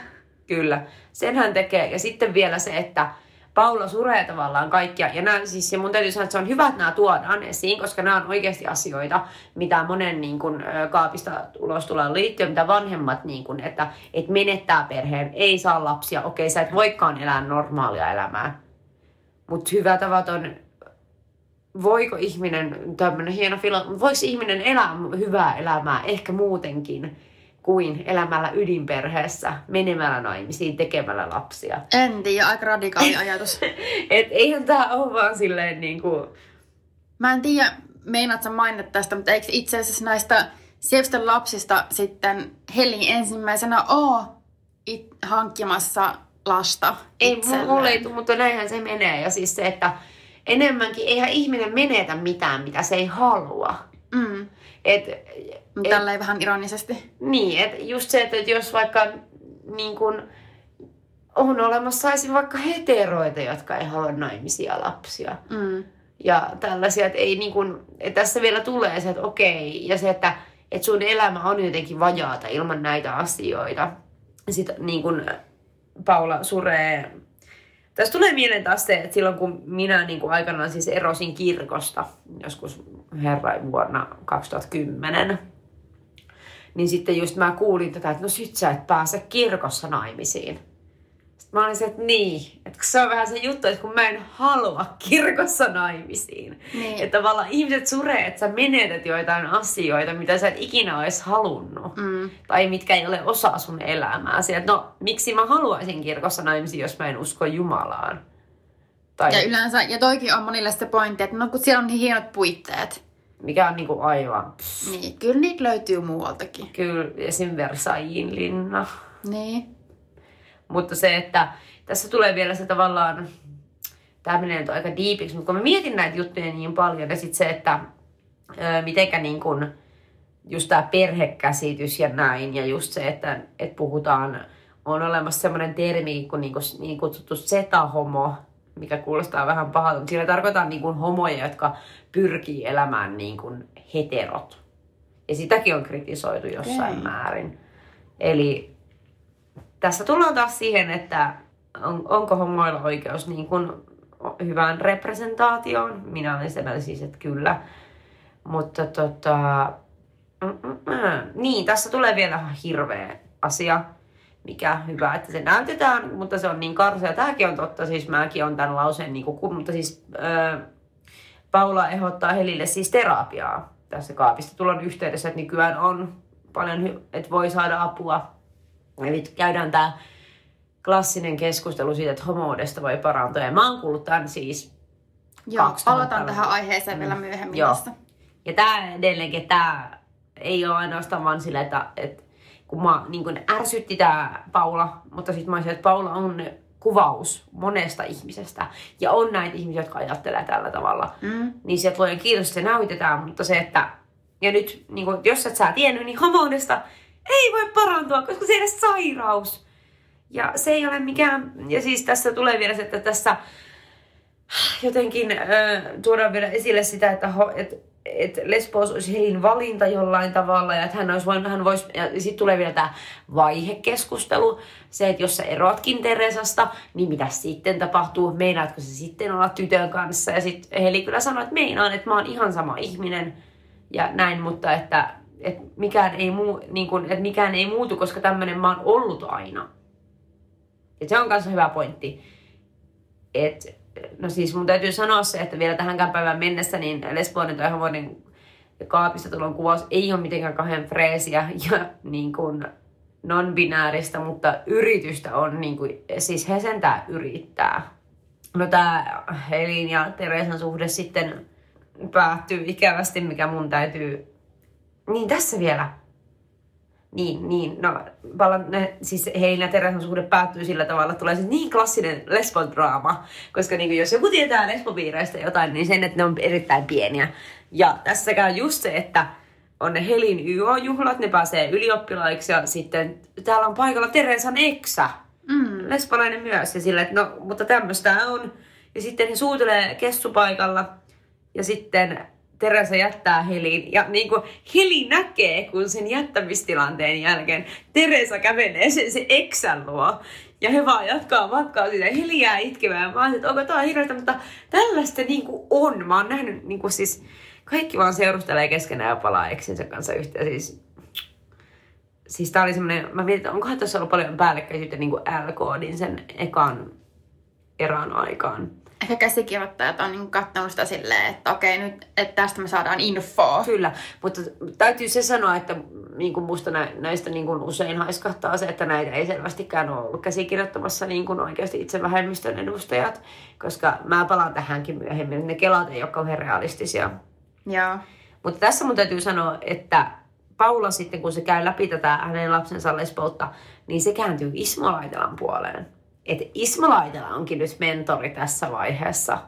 E: Kyllä, sen hän tekee. Ja sitten vielä se, että Paula suree tavallaan kaikkia. Ja, nämä, siis, ja mun täytyy sanoa, että se on hyvä, että nämä tuodaan esiin, koska nämä on oikeasti asioita, mitä monen niin kuin, kaapista ulos tulee liittyä, mitä vanhemmat, niin kuin, että, että menettää perheen, ei saa lapsia, okei, sä et voikaan elää normaalia elämää. Mutta hyvä tavaton, voiko ihminen, tämmöinen hieno filo, voiko ihminen elää hyvää elämää ehkä muutenkin kuin elämällä ydinperheessä, menemällä naimisiin, tekemällä lapsia.
F: En tiedä, aika radikaali ajatus.
E: Et eihän tää ole vaan silleen niinku...
F: Mä en tiedä, meinaat sä mainita tästä, mutta eikö itse asiassa näistä Siepsten lapsista sitten Heli ensimmäisenä oo it- hankkimassa lasta
E: Ei,
F: itselleen?
E: mulle ei tule, mutta näinhän se menee. Ja siis se, että enemmänkin, eihän ihminen menetä mitään, mitä se ei halua.
F: Mm.
E: Et,
F: Et, Tälleen vähän ironisesti.
E: Niin, että just se, että jos vaikka niin kun, on olemassa esim. vaikka heteroita, jotka ei halua naimisia lapsia.
F: Mm.
E: Ja tällaisia, että ei niin kun, että tässä vielä tulee se, että okei, ja se, että, että sun elämä on jotenkin vajaata ilman näitä asioita. Sitten niin kun Paula suree tässä tulee mieleen taas se, että silloin kun minä niin kuin aikanaan siis erosin kirkosta, joskus herrain vuonna 2010, niin sitten just mä kuulin tätä, että no sit sä et pääse kirkossa naimisiin. Mä olin se, että niin, että se on vähän se juttu, että kun mä en halua kirkossa naimisiin.
F: Niin.
E: Että tavallaan ihmiset suree, että sä menetät joitain asioita, mitä sä et ikinä olisi halunnut.
F: Mm.
E: Tai mitkä ei ole osa sun elämää. Että no, miksi mä haluaisin kirkossa naimisiin, jos mä en usko Jumalaan? Tai
F: Ja yleensä, ja toikin on monille se pointti, että no kun siellä on niin hienot puitteet,
E: mikä on niinku aivan... Pff,
F: niin kyllä niitä löytyy muualtakin.
E: kyllä esim. Versaillin linna.
F: Niin.
E: Mutta se, että tässä tulee vielä se tavallaan, tämä menee nyt aika diipiksi, mutta kun mä mietin näitä juttuja niin paljon, ja sitten se, että ö, mitenkä niin kun, just tämä perhekäsitys ja näin, ja just se, että, että puhutaan, on olemassa semmoinen termi kuin niin, kuin, niin kutsuttu setahomo, mikä kuulostaa vähän pahalta, mutta siinä tarkoitaan niin kuin homoja, jotka pyrkii elämään niin kuin heterot. Ja sitäkin on kritisoitu jossain
F: Okei.
E: määrin. Eli tässä tullaan taas siihen, että on, onko homoilla oikeus niin kuin hyvään representaatioon. Minä olen sitä siis, että kyllä. Mutta tota, niin, tässä tulee vielä hirveä asia, mikä hyvä, että se näytetään, mutta se on niin karsea. Tämäkin on totta, siis mäkin on tämän lauseen, niin kuin, mutta siis ö, Paula ehdottaa Helille siis terapiaa tässä kaapista tulon yhteydessä, että nykyään on paljon, että voi saada apua. Eli käydään tämä klassinen keskustelu siitä, että homoudesta voi parantua. Ja mä oon kuullut tämän siis
F: Joo,
E: 2000-luvulla.
F: palataan tähän aiheeseen vielä myöhemmin
E: Joo.
F: tässä.
E: Ja tämä edelleenkin, tämä ei ole ainoastaan vaan sillä, että, että kun mä niin kun ärsytti tämä Paula, mutta sitten mä olisin, että Paula on kuvaus monesta ihmisestä. Ja on näitä ihmisiä, jotka ajattelee tällä tavalla.
F: Mm.
E: Niin sieltä luojan kiitos, että se näytetään, mutta se, että ja nyt, niin kun, jos et sä tiennyt, niin homoudesta ei voi parantua, koska se ei ole sairaus. Ja se ei ole mikään, ja siis tässä tulee vielä se, että tässä jotenkin äh, tuodaan vielä esille sitä, että ho, et, et lesbos olisi Helin valinta jollain tavalla ja että hän olisi voinut, hän voisi, ja sitten tulee vielä tämä vaihekeskustelu, se, että jos sä eroatkin Teresasta, niin mitä sitten tapahtuu, meinaatko se sitten olla tytön kanssa ja sitten Heli kyllä sanoi, että meinaan, että mä oon ihan sama ihminen ja näin, mutta että, että, mikään, ei muu, niin kun, että mikään ei muutu, koska tämmöinen mä oon ollut aina. Ja se on kanssa hyvä pointti. Et, no siis mun täytyy sanoa se, että vielä tähänkään päivään mennessä niin lesboinen tai homoinen kaapista tulon kuvaus ei ole mitenkään kahden freesiä ja niin kuin non-binääristä, mutta yritystä on niin kuin, siis he sentään yrittää. No tää Helin ja Teresan suhde sitten päättyy ikävästi, mikä mun täytyy Niin, tässä vielä. Niin, niin. No, ne, siis Teresan suhde päättyy sillä tavalla, että tulee siis niin klassinen lesbodraama. Koska niin jos joku tietää lesbopiireistä jotain, niin sen, että ne on erittäin pieniä. Ja tässä käy just se, että on ne Helin YO-juhlat, ne pääsee ylioppilaiksi ja sitten täällä on paikalla Teresan eksä. Mm. Lesbolainen myös. Ja sillä, että no, mutta tämmöistä on. Ja sitten he suutelee kessupaikalla ja sitten Teresa jättää Helin. Ja niin kuin Heli näkee, kun sen jättämistilanteen jälkeen Teresa kävelee sen, se eksän luo. Ja he vaan jatkaa matkaa siitä. Heli jää itkemään. Mä että onko tää hirveästä, mutta tällaista niin kuin on. Mä oon nähnyt niin kuin siis, kaikki vaan seurustelee keskenään ja palaa eksinsä kanssa yhteen. Siis, siis tää oli semmonen, mä mietin, että onkohan tässä ollut paljon päällekkäisyyttä niin kuin L-koodin sen ekan erän aikaan.
F: Ehkä käsikirjoittajat on niin katsonut sitä silleen, että okei nyt, että tästä me saadaan infoa.
E: Kyllä, mutta täytyy se sanoa, että niin kuin musta nä- näistä niin kuin usein haiskahtaa se, että näitä ei selvästikään ole ollut käsikirjoittamassa niin kuin oikeasti itse vähemmistön edustajat, koska mä palaan tähänkin myöhemmin, ne kelat ei ole kauhean realistisia.
F: Joo.
E: Mutta tässä mun täytyy sanoa, että Paula sitten, kun se käy läpi tätä hänen lapsensa lesboutta, niin se kääntyy Ismo Laitelan puoleen. Että Ismo Laitela onkin nyt mentori tässä vaiheessa.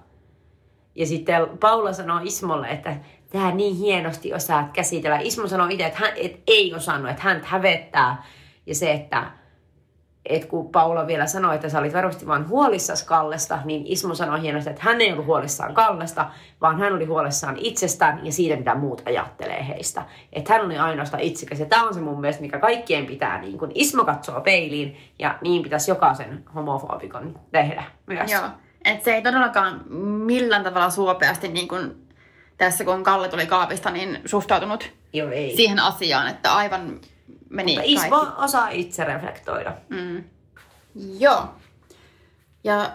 E: Ja sitten Paula sanoo Ismolle, että tämä niin hienosti osaat käsitellä. Ismo sanoo itse, että hän et ei osannut, että hän hävettää. Ja se, että et kun Paula vielä sanoi, että sä olit varmasti vain huolissas Kallesta, niin Ismo sanoi hienosti, että hän ei ollut huolissaan Kallesta, vaan hän oli huolissaan itsestään ja siitä, mitä muut ajattelee heistä. Että hän oli ainoastaan itsekäs. Ja tämä on se mun mielestä, mikä kaikkien pitää, niin kun Ismo katsoo peiliin, ja niin pitäisi jokaisen homofobikon tehdä myös.
F: Joo. Et se ei todellakaan millään tavalla suopeasti, niin kuin tässä kun Kalle tuli kaapista, niin suhtautunut
E: Joo, ei.
F: siihen asiaan, että aivan meni
E: Mutta Ismo
F: kaikki.
E: osaa itse reflektoida.
F: Mm. Joo. Ja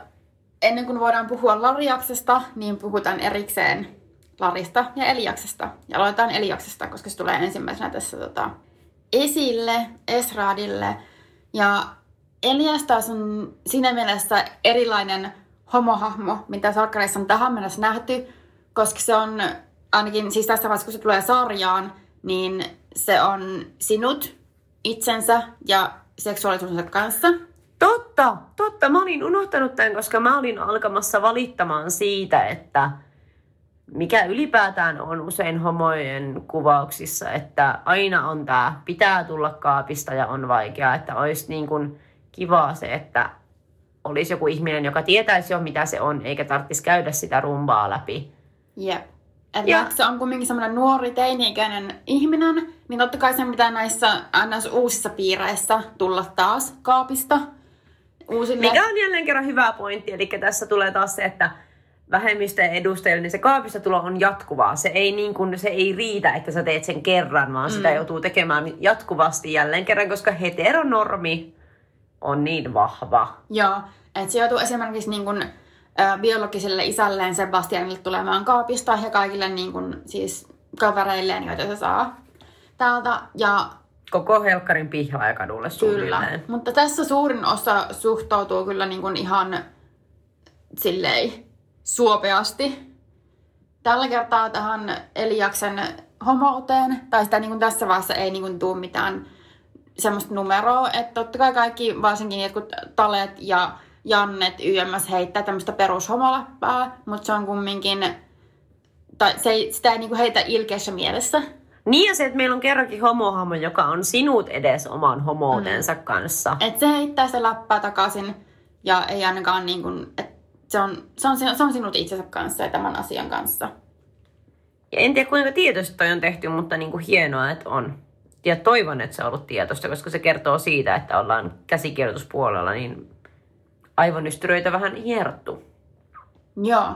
F: ennen kuin voidaan puhua Lariaksesta, niin puhutaan erikseen Larista ja Eliaksesta. Ja aloitetaan Eliaksesta, koska se tulee ensimmäisenä tässä tota, esille, Esraadille. Ja Elias taas on siinä mielessä erilainen homohahmo, mitä Sarkkareissa on tähän mennessä nähty, koska se on ainakin siis tässä vaiheessa, kun se tulee sarjaan, niin se on sinut, itsensä ja seksuaalisuutensa kanssa.
E: Totta, totta. Mä olin unohtanut tämän, koska mä olin alkamassa valittamaan siitä, että mikä ylipäätään on usein homojen kuvauksissa, että aina on tämä, pitää tulla kaapista ja on vaikeaa, että olisi niin kuin kivaa se, että olisi joku ihminen, joka tietäisi jo mitä se on, eikä tarvitsisi käydä sitä rumbaa läpi.
F: Jep.
E: Ja-
F: vaikka se on kumminkin semmoinen nuori teini-ikäinen ihminen, niin totta kai sen pitää näissä ns. uusissa piireissä tulla taas kaapista uusille.
E: Mikä on jälleen kerran hyvä pointti, eli tässä tulee taas se, että vähemmistöjen edustajille, niin se kaapista tulo on jatkuvaa. Se ei, niin kuin, se ei riitä, että sä teet sen kerran, vaan mm. sitä joutuu tekemään jatkuvasti jälleen kerran, koska heteronormi on niin vahva.
F: Joo, että se joutuu esimerkiksi niin kun, ä, biologiselle isälleen Sebastianille tulemaan kaapista ja kaikille niin kun, siis kavereilleen, joita se saa täältä. Ja
E: Koko Helkkarin pihlaajakadulle
F: Kyllä,
E: suunnilleen.
F: mutta tässä suurin osa suhtautuu kyllä niin kuin ihan silleen suopeasti. Tällä kertaa tähän Eliaksen homouteen, tai sitä niin kuin tässä vaiheessa ei niin kuin tuu mitään semmoista numeroa, että totta kai kaikki, varsinkin jotkut Talet ja Jannet YMS heittää tämmöistä perushomoläppää, mutta se on kumminkin, tai se ei, sitä ei niin kuin heitä ilkeässä mielessä.
E: Niin ja se, että meillä on kerrankin homohahmo, joka on sinut edes oman homoutensa mm. kanssa.
F: Että se heittää sitä läppää takaisin ja ei ainakaan niin kuin, että se on, se, on, se on sinut itsensä kanssa ja tämän asian kanssa.
E: Ja en tiedä kuinka tietoisesti toi on tehty, mutta niin kuin hienoa, että on. Ja toivon, että se on ollut tietoista, koska se kertoo siitä, että ollaan käsikirjoituspuolella, niin aivonystyröitä vähän hierottu.
F: Joo.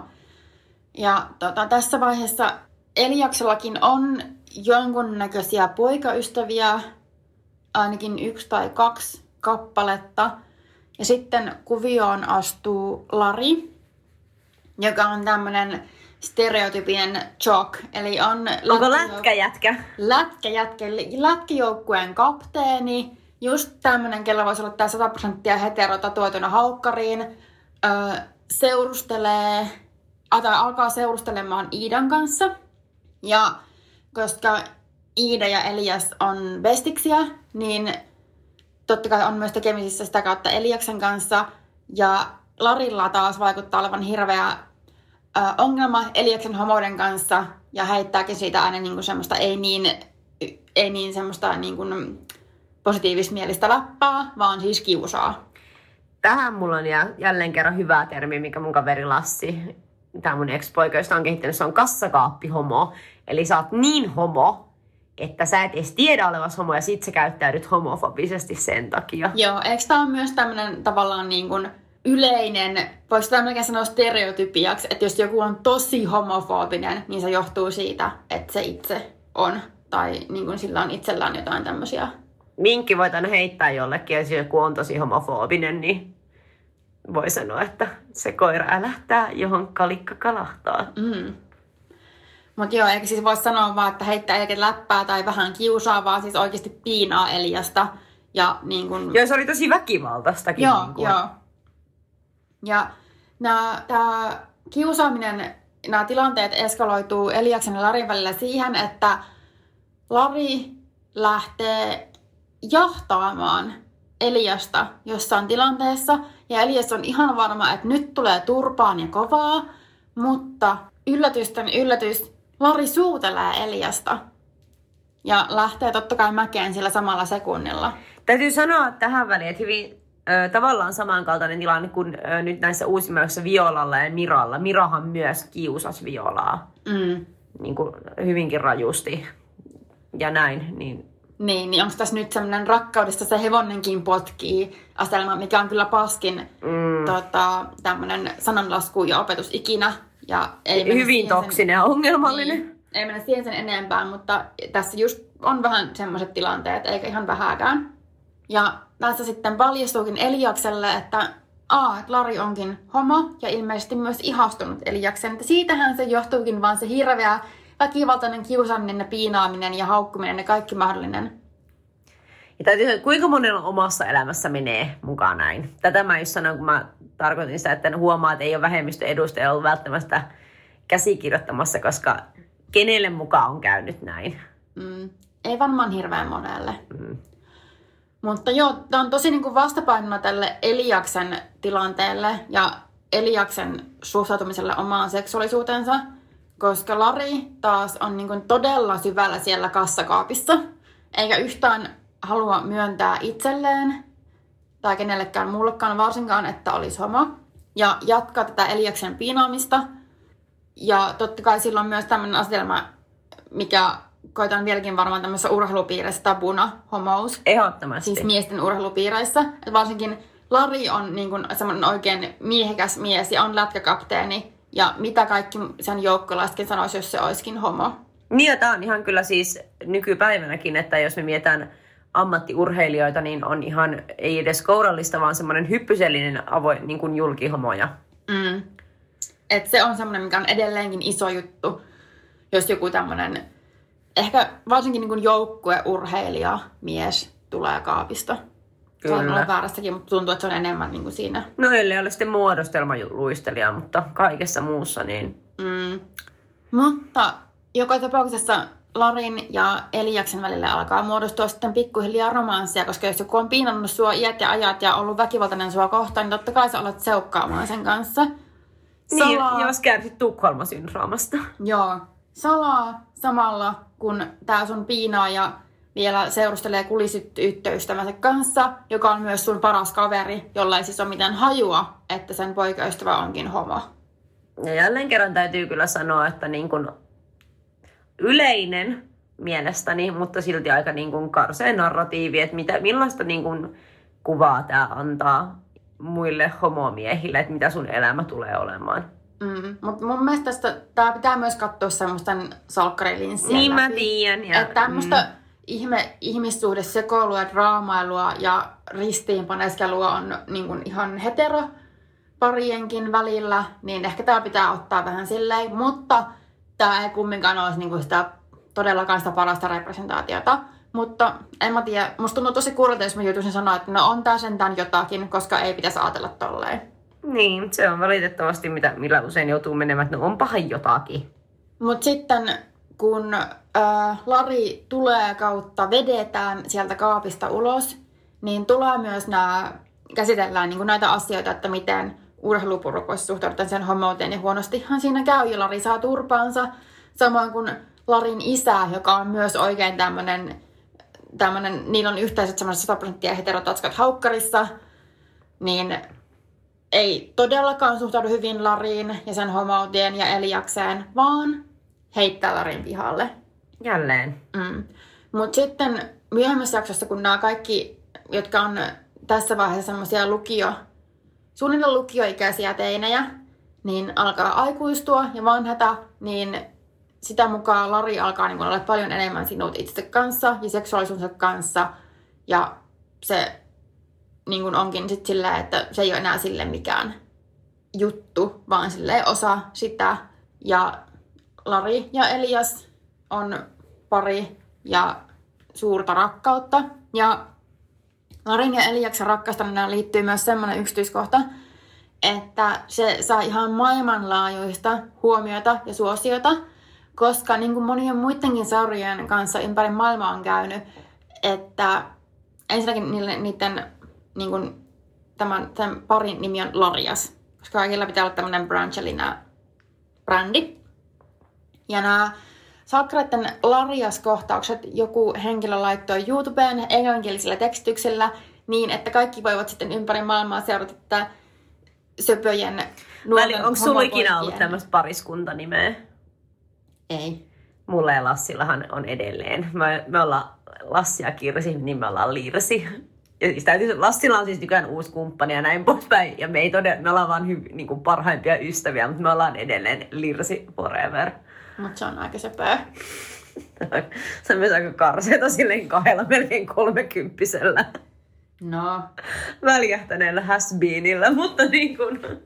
F: Ja tota, tässä vaiheessa Eliaksellakin on jonkunnäköisiä poikaystäviä, ainakin yksi tai kaksi kappaletta. Ja sitten kuvioon astuu Lari, joka on tämmöinen stereotypinen jock, eli on
E: Onko lätkäjätkä?
F: lätkäjätkä, lätkäjoukkueen kapteeni, just tämmönen, kellä voisi olla tää 100 prosenttia hetero tatuoituna haukkariin, öö, seurustelee, tai alkaa seurustelemaan Iidan kanssa. Ja koska Iida ja Elias on bestiksiä, niin totta kai on myös tekemisissä sitä kautta Eliaksen kanssa. Ja Larilla taas vaikuttaa olevan hirveä ö, ongelma Eliaksen homouden kanssa ja heittääkin siitä aina niin kuin semmoista ei niin, ei niin semmoista niin kuin positiivismielistä läppää, vaan siis kiusaa.
E: Tähän mulla on jä- jälleen kerran hyvä termi, mikä mun kaveri Lassi, tämä mun ex-poika, josta on kehittänyt, se on kassakaappihomo. Eli sä oot niin homo, että sä et edes tiedä olevasi homo ja sit sä käyttäydyt homofobisesti sen takia.
F: Joo, eikö tämä ole myös tämmöinen tavallaan niin kuin yleinen, voiko tämä melkein sanoa stereotypiaksi, että jos joku on tosi homofobinen, niin se johtuu siitä, että se itse on. Tai niin kuin sillä on itsellään jotain tämmöisiä.
E: Minkki voit aina heittää jollekin, jos joku on tosi homofobinen, niin voi sanoa, että se koira älähtää, johon kalikka kalahtaa.
F: Mm. Mutta joo, eikä siis voi sanoa vaan, että heittää eikä läppää tai vähän kiusaa, vaan siis oikeasti piinaa Eliasta. Ja niin kuin...
E: Joo, se oli tosi väkivaltaistakin.
F: Joo,
E: niin kuin.
F: joo. Ja tämä kiusaaminen, nämä tilanteet eskaloituu Eliaksen ja Larin välillä siihen, että Lari lähtee jahtaamaan Eliasta jossain tilanteessa. Ja Elias on ihan varma, että nyt tulee turpaan ja kovaa, mutta yllätysten yllätys, Lari suutelee Eliasta. Ja lähtee totta kai mäkeen sillä samalla sekunnilla.
E: Täytyy sanoa tähän väliin, että hyvin ö, tavallaan samankaltainen tilanne kuin ö, nyt näissä uusimmissa Violalla ja Miralla. Mirahan myös kiusasi Violaa
F: Mm.
E: niin kuin hyvinkin rajusti ja näin. Niin
F: Niin, niin onko tässä nyt semmoinen rakkaudesta se hevonenkin potkii asetelma, mikä on kyllä paskin mm. tota, tämmöinen sananlasku ja opetus ikinä. Ja ei
E: hyvin toksinen ja ongelmallinen.
F: Niin, ei mennä siihen sen enempää, mutta tässä just on vähän semmoiset tilanteet, eikä ihan vähäkään. Ja tässä sitten paljastuukin Eliakselle, että A, että Lari onkin homo ja ilmeisesti myös ihastunut Eliaksen. Että siitähän se johtuukin vaan se hirveä väkivaltainen kiusaaminen ja piinaaminen ja haukkuminen ja kaikki mahdollinen.
E: Ja täytyy sanoa, kuinka monella omassa elämässä menee mukaan näin. Tätä mä just sanoin, kun mä tarkoitin sitä, että huomaa, että ei ole vähemmistö edustaja ollut välttämättä käsikirjoittamassa, koska kenelle mukaan on käynyt näin.
F: Mm, ei varmaan hirveän monelle. Mm. Mutta joo, tämä on tosi niin kuin vastapainona tälle Eliaksen tilanteelle ja Eliaksen suhtautumiselle omaan seksuaalisuutensa, koska Lari taas on niin kuin todella syvällä siellä kassakaapissa, eikä yhtään halua myöntää itselleen tai kenellekään muullekaan varsinkaan, että olisi homo. Ja jatkaa tätä Eliaksen piinaamista. Ja totta kai sillä on myös tämmöinen asetelma, mikä koitan vieläkin varmaan tämmöisessä urheilupiirissä tabuna, homous.
E: Ehdottomasti.
F: Siis miesten urheilupiireissä. Et varsinkin Lari on niin kun, semmoinen oikein miehekäs mies ja on lätkäkapteeni. Ja mitä kaikki sen joukkolaisetkin sanoisi, jos se olisikin homo.
E: Niin ja tämä on ihan kyllä siis nykypäivänäkin, että jos me mietitään ammattiurheilijoita, niin on ihan, ei edes kourallista, vaan semmoinen hyppysellinen avoin niin kuin julkihomoja.
F: Mm. Et se on semmoinen, mikä on edelleenkin iso juttu, jos joku tämmöinen, ehkä varsinkin niin joukkueurheilija mies tulee kaapista. Kyllä. Olla väärässäkin, mutta tuntuu, että se on enemmän niin kuin siinä.
E: No ellei ole sitten muodostelmaluistelija, mutta kaikessa muussa niin
F: Mm. Mutta joka tapauksessa Larin ja Eliaksen välillä alkaa muodostua sitten pikkuhiljaa romanssia, koska jos joku on piinannut sua iät ja ajat ja ollut väkivaltainen sua kohtaan, niin totta kai sä alat seukkaamaan sen kanssa.
E: Niin, jos kärsit Tukholma-syndroomasta.
F: Joo. Salaa samalla, kun tää sun piinaaja vielä seurustelee kulisyttöystävänsä kanssa, joka on myös sun paras kaveri, jolla ei siis ole mitään hajua, että sen poikaystävä onkin homo.
E: Ja jälleen kerran täytyy kyllä sanoa, että niin kuin yleinen mielestäni, mutta silti aika niin kuin karsea narratiivi, että mitä, millaista niin kuin kuvaa tämä antaa muille homomiehille, että mitä sun elämä tulee olemaan.
F: Mm, mutta mun mielestä tää pitää myös katsoa semmoisten salkkarilinssien
E: Niin mä
F: läpi.
E: tiedän. Ja,
F: Että tämmöistä mm. Ihme, ihmissuhdesekoilua draamailua ja ristiinpaneskelua on niin kuin ihan hetero parienkin välillä, niin ehkä tämä pitää ottaa vähän silleen, mutta tämä ei kumminkaan olisi niin kuin sitä, todellakaan sitä parasta representaatiota. Mutta en mä tiedä, musta tuntuu tosi kurjalta, jos mä joutuisin sanoa, että no on tää sentään jotakin, koska ei pitäisi ajatella tolleen.
E: Niin, se on valitettavasti, mitä, millä usein joutuu menemään, että no onpahan jotakin.
F: Mutta sitten kun ää, Lari tulee kautta vedetään sieltä kaapista ulos, niin tulee myös nämä, käsitellään niin näitä asioita, että miten urheilupurukoissa suhtaudutaan sen homouteen ja huonostihan siinä käy ja Lari saa turpaansa. Samoin kuin Larin isä, joka on myös oikein tämmöinen, tämmöinen niillä on yhteiset semmoiset 100 prosenttia heterotatskat haukkarissa, niin ei todellakaan suhtaudu hyvin Lariin ja sen homouteen ja Eliakseen, vaan heittää Larin pihalle.
E: Jälleen.
F: Mm. Mutta sitten myöhemmässä jaksossa, kun nämä kaikki, jotka on tässä vaiheessa semmoisia lukio, suunnilleen lukioikäisiä teinejä, niin alkaa aikuistua ja vanhata, niin sitä mukaan Lari alkaa niin olla paljon enemmän sinut itse kanssa ja seksuaalisuudensa kanssa. Ja se niin kuin onkin sitten silleen, että se ei ole enää sille mikään juttu, vaan sille osa sitä. Ja Lari ja Elias on pari ja suurta rakkautta. Ja Larin ja Eliaksen rakkaustaminen liittyy myös semmoinen yksityiskohta, että se saa ihan maailmanlaajuista huomiota ja suosiota, koska niin kuin monien muidenkin sarjojen kanssa ympäri maailmaa on käynyt, että ensinnäkin niille, niiden niin kuin, tämän, tämän parin nimi on Larias, koska kaikilla pitää olla tämmöinen Brangelina brändi. Ja nämä Sakreiden Larias-kohtaukset joku henkilö laittoi YouTubeen englanninkielisellä tekstityksellä niin, että kaikki voivat sitten ympäri maailmaa seurata tätä söpöjen nuorten
E: Onko sulla ikinä ollut tämmöistä pariskuntanimeä?
F: Ei.
E: Mulla ja Lassillahan on edelleen. Me, me ollaan Lassi ja Kirsi, niin me ollaan Liirsi. Ja siis täytyy, Lassilla on siis nykyään uusi kumppani ja näin poispäin. Ja me, ei todella, me ollaan vaan hyv, niin kuin parhaimpia ystäviä, mutta me ollaan edelleen Lirsi forever.
F: Mutta se on aika söpöä.
E: Se on myös aika karseeta silleen kahdella melkein kolmekymppisellä
F: No,
E: väljähtäneellä hasbeenillä, mutta niin kuin,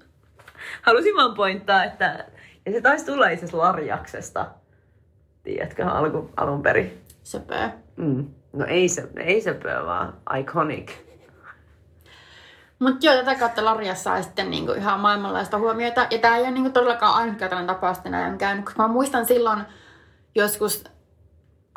E: halusin vaan pointtaa, että ja se taisi tulla itse asiassa Larjaksesta, tiedätkö, alku, alun perin.
F: söpöä.
E: Mm. No ei se, ei se pöö, vaan iconic.
F: Mutta joo, tätä kautta Larias saa sitten niinku ihan maailmanlaista huomiota. Ja tämä ei ole niinku todellakaan ainutkertainen tapaus, että näin on käynyt. Koska mä muistan silloin joskus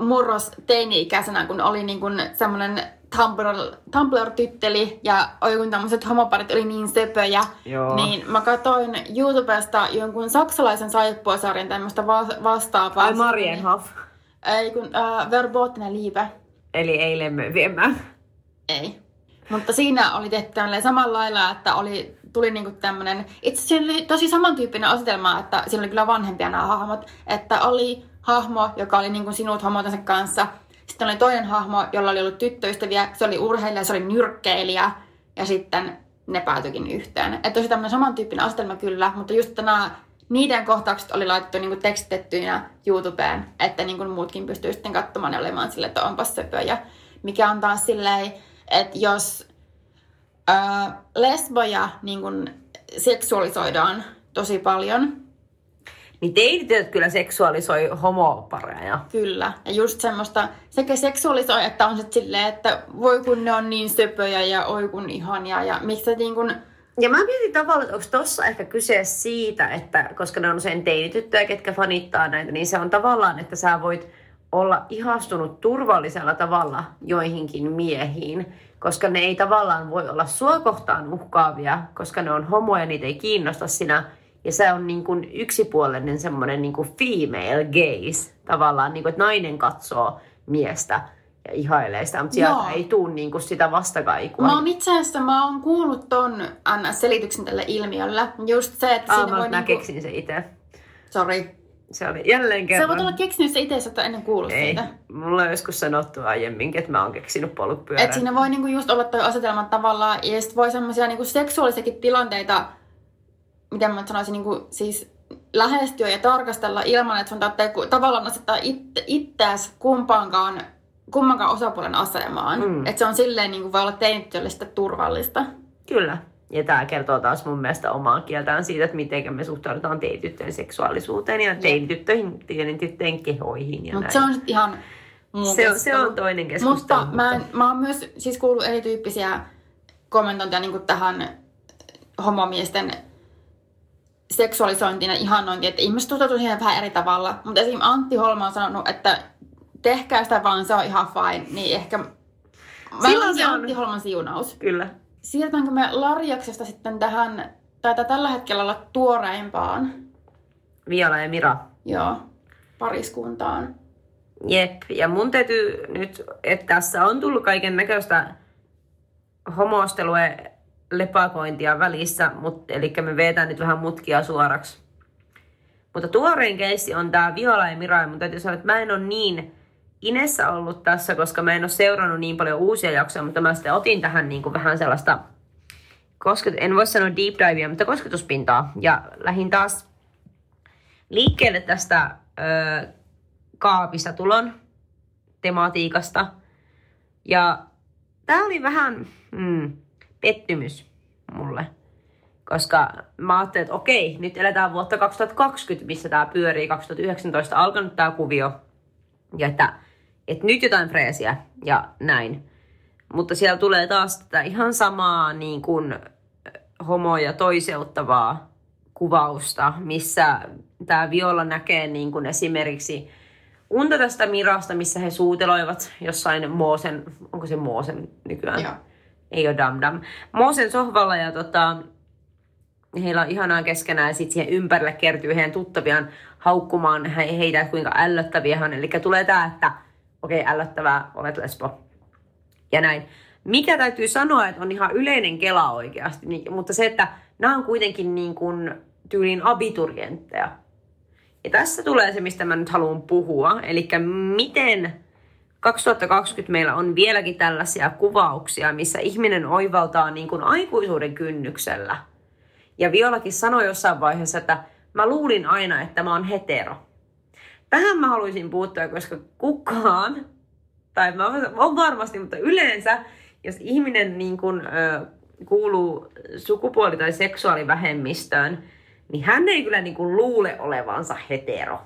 F: murros teini-ikäisenä, kun oli niinku semmoinen Tumblr, Tumblr-tytteli ja kun tämmöiset homoparit oli niin söpöjä,
E: Joo.
F: niin mä katsoin YouTubesta jonkun saksalaisen saippuasarjan tämmöistä va- vastaavaa.
E: Ai Marienhof.
F: Ei kun äh, Verbotene Liebe.
E: Eli eilen viemään.
F: Ei. Mutta siinä oli tehty samalla lailla, että oli, tuli niinku tämmönen, itse asiassa oli tosi samantyyppinen asetelma, että siinä oli kyllä vanhempia nämä hahmot, että oli hahmo, joka oli niinku sinut homotensa kanssa, sitten oli toinen hahmo, jolla oli ollut tyttöystäviä, se oli urheilija, se oli nyrkkeilijä, ja sitten ne päätyikin yhteen. Että tosi tämmöinen samantyyppinen asetelma kyllä, mutta just nämä niiden kohtaukset oli laitettu niinku tekstettyinä YouTubeen, että niinku muutkin pystyy sitten katsomaan ja olemaan silleen, että onpas söpö. Ja mikä on taas silleen, että jos ää, lesboja niinku seksuaalisoidaan tosi paljon,
E: Niin teinityöt kyllä seksuaalisoi homopareja.
F: Kyllä. Ja just semmoista sekä seksuaalisoi, että on sitten silleen, että voi kun ne on niin söpöjä ja oi kun ihania ja miksi niin kuin,
E: Ja mä mietin tavallaan, että onko tossa ehkä kyse siitä, että koska ne on usein teinityttöjä, ketkä fanittaa näitä, niin se on tavallaan, että sä voit olla ihastunut turvallisella tavalla joihinkin miehiin, koska ne ei tavallaan voi olla sua kohtaan uhkaavia, koska ne on homoja, niitä ei kiinnosta sinä. Ja se on niin kuin yksipuolinen semmoinen niin kuin female gaze, tavallaan, niin kuin, että nainen katsoo miestä ja ihailee sitä, mutta sieltä
F: Joo.
E: ei tule niin kuin sitä vastakaikua.
F: Mä oon itse asiassa, mä oon kuullut ton NS-selityksen tälle ilmiölle. Just se, että
E: Aa,
F: siinä
E: mä,
F: voi
E: mä
F: niinku...
E: keksin se itse.
F: Sorry.
E: Se oli jälleen
F: Sä
E: kerran.
F: voit olla keksinyt se itse, jos et ole ennen kuullut
E: Ei,
F: siitä.
E: mulla on joskus sanottu aiemminkin, että mä oon keksinyt polkupyörän.
F: Että siinä voi niinku just olla toi asetelma tavallaan, ja sit voi semmoisia niinku seksuaalisiakin tilanteita, miten mä sanoisin, niinku, siis lähestyä ja tarkastella ilman, että sun tarvitsee ku- tavallaan asettaa it, itseäsi kumpaankaan, kummankaan osapuolen asemaan.
E: Mm.
F: Että se on silleen, niinku, voi olla teinityölle sitä turvallista.
E: Kyllä. Ja tämä kertoo taas mun mielestä omaa kieltään siitä, että miten me suhtaudutaan teinityttöjen seksuaalisuuteen ja teinityttöihin, teinityttöjen kehoihin ja
F: Mutta se on ihan muu
E: se, on, se on toinen keskustelu.
F: Mutta mä, en- mä oon myös siis kuullut erityyppisiä kommentointeja niin tähän homomiesten seksuaalisointiin ja ihannointiin, että ihmiset suhtautuu siihen vähän eri tavalla. Mutta esimerkiksi Antti Holma on sanonut, että tehkää sitä vaan, se on ihan fine. Niin ehkä
E: Silloin se on.
F: Antti Holman siunaus.
E: Kyllä.
F: Siirrytäänkö me Larjaksesta sitten tähän, tai tällä hetkellä olla tuoreimpaan,
E: Viola ja Mira.
F: joo, pariskuntaan.
E: Jep, ja mun täytyy nyt, että tässä on tullut kaiken näköistä homostelua lepakointia välissä, mutta, eli me vetään nyt vähän mutkia suoraksi. Mutta tuorein keissi on tää Viola ja Mira, ja mun täytyy sanoa, että mä en ole niin inessä ollut tässä, koska mä en ole seurannut niin paljon uusia jaksoja, mutta mä sitten otin tähän niin kuin vähän sellaista, kosket, en voi sanoa deep divea, mutta kosketuspintaa. Ja lähdin taas liikkeelle tästä ö, kaapista tulon tematiikasta. Ja tämä oli vähän mm, pettymys mulle. Koska mä ajattelin, että okei, nyt eletään vuotta 2020, missä tämä pyörii. 2019 alkanut tämä kuvio. Ja että, että nyt jotain freesiä ja näin. Mutta siellä tulee taas tätä ihan samaa niin kuin homoja toiseuttavaa kuvausta, missä tämä Viola näkee niin kuin esimerkiksi unta tästä Mirasta, missä he suuteloivat jossain Moosen, onko se Moosen nykyään?
F: Joo.
E: Ei ole Dam Dam. Moosen sohvalla ja tota, heillä on ihanaa keskenään ja sitten siihen ympärille kertyy heidän tuttaviaan haukkumaan he- heitä, kuinka ällöttäviä hän. Eli tulee tämä, että okei, okay, ällöttävää, olet lesbo. Ja näin. Mikä täytyy sanoa, että on ihan yleinen kela oikeasti, niin, mutta se, että nämä on kuitenkin niin kuin tyylin abiturientteja. Ja tässä tulee se, mistä mä nyt haluan puhua. Eli miten 2020 meillä on vieläkin tällaisia kuvauksia, missä ihminen oivaltaa niin kuin aikuisuuden kynnyksellä. Ja Violakin sanoi jossain vaiheessa, että mä luulin aina, että mä oon hetero. Tähän mä haluaisin puuttua, koska kukaan, tai mä on varmasti, mutta yleensä, jos ihminen niin kuin, ö, kuuluu sukupuoli- tai seksuaalivähemmistöön, niin hän ei kyllä niin kuin luule olevansa hetero.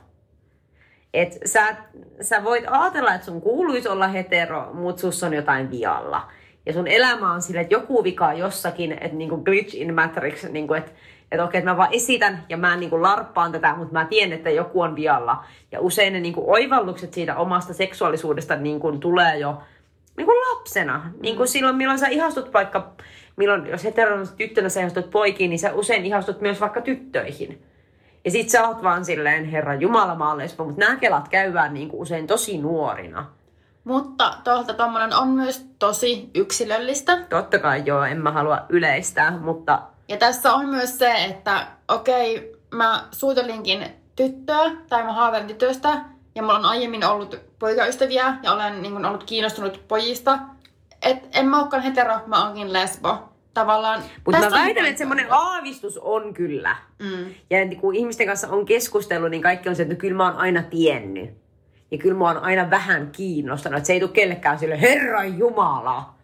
E: Et sä, sä voit ajatella, että sun kuuluisi olla hetero, mutta sus on jotain vialla. Ja sun elämä on sille, että joku vika jossakin, että niinku glitch in matrix, niinku, että että okei, että mä vaan esitän ja mä niinku larppaan tätä, mutta mä tiedän, että joku on vialla. Ja usein ne niinku oivallukset siitä omasta seksuaalisuudesta niinku tulee jo niinku lapsena. Niinku silloin, milloin sä ihastut vaikka, milloin, jos heteron tyttönä sä ihastut poikiin, niin sä usein ihastut myös vaikka tyttöihin. Ja sit sä oot vaan silleen, herra Jumala, mä oon lesbo, mutta nämä kelat käydään niinku usein tosi nuorina.
F: Mutta tuolta tommonen on myös tosi yksilöllistä.
E: Totta kai joo, en mä halua yleistää, mutta
F: Ja tässä on myös se, että okei, mä suutelinkin tyttöä tai mä haaveilin tytöstä ja mulla on aiemmin ollut poikaystäviä ja olen niin kuin, ollut kiinnostunut pojista. Et en mä olekaan hetero, mä oonkin lesbo. Tavallaan.
E: Mutta mä väitän,
F: niin
E: että semmoinen aavistus on kyllä.
F: Mm.
E: Ja kun ihmisten kanssa on keskustellut, niin kaikki on se, että kyllä mä oon aina tiennyt. Ja kyllä mä oon aina vähän kiinnostanut. Että se ei tule kellekään sille, Herran Jumala.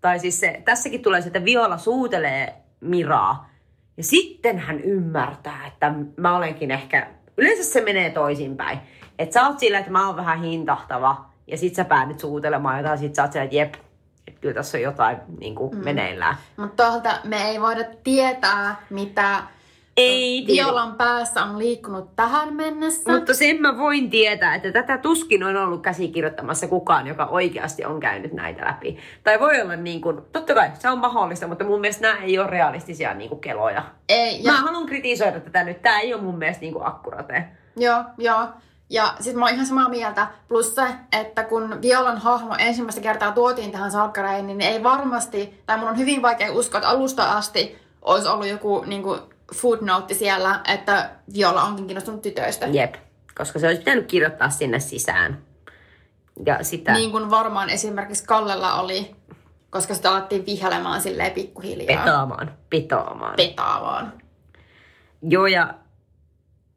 E: Tai siis se, tässäkin tulee se, että Viola suutelee Miraa. Ja sitten hän ymmärtää, että mä olenkin ehkä... Yleensä se menee toisinpäin. Että sä oot sillä, että mä oon vähän hintahtava. Ja sit sä päädyt suutelemaan jotain. Sit sä oot sillä, että jep, että kyllä tässä on jotain niin kuin mm. meneillään.
F: Mutta tuolta me ei voida tietää, mitä
E: Ei tiedä.
F: Violan päässä on liikkunut tähän mennessä.
E: Mutta sen mä voin tietää, että tätä tuskin on ollut käsikirjoittamassa kukaan, joka oikeasti on käynyt näitä läpi. Tai voi olla niin kuin, totta kai se on mahdollista, mutta mun mielestä nämä ei ole realistisia niin kuin keloja.
F: Ei,
E: Ja... Mä haluan kritisoida tätä nyt. Tää ei ole mun mielestä niin kuin akkurate.
F: Joo, joo. Ja sit mä oon ihan samaa mieltä. Plus se, että kun Violan hahmo ensimmäistä kertaa tuotiin tähän salkkareihin, niin ei varmasti, tai mun on hyvin vaikea uskoa, että alusta asti olisi ollut joku niin kuin footnote siellä, että Viola onkin kiinnostunut tytöistä.
E: Jep. Koska se olisi pitänyt kirjoittaa sinne sisään. Ja sitä
F: Niin kuin varmaan esimerkiksi Kallella oli, koska sitä alettiin vihailemaan silleen pikkuhiljaa.
E: petaamaan. Petaamaan.
F: Petaamaan.
E: Joo, ja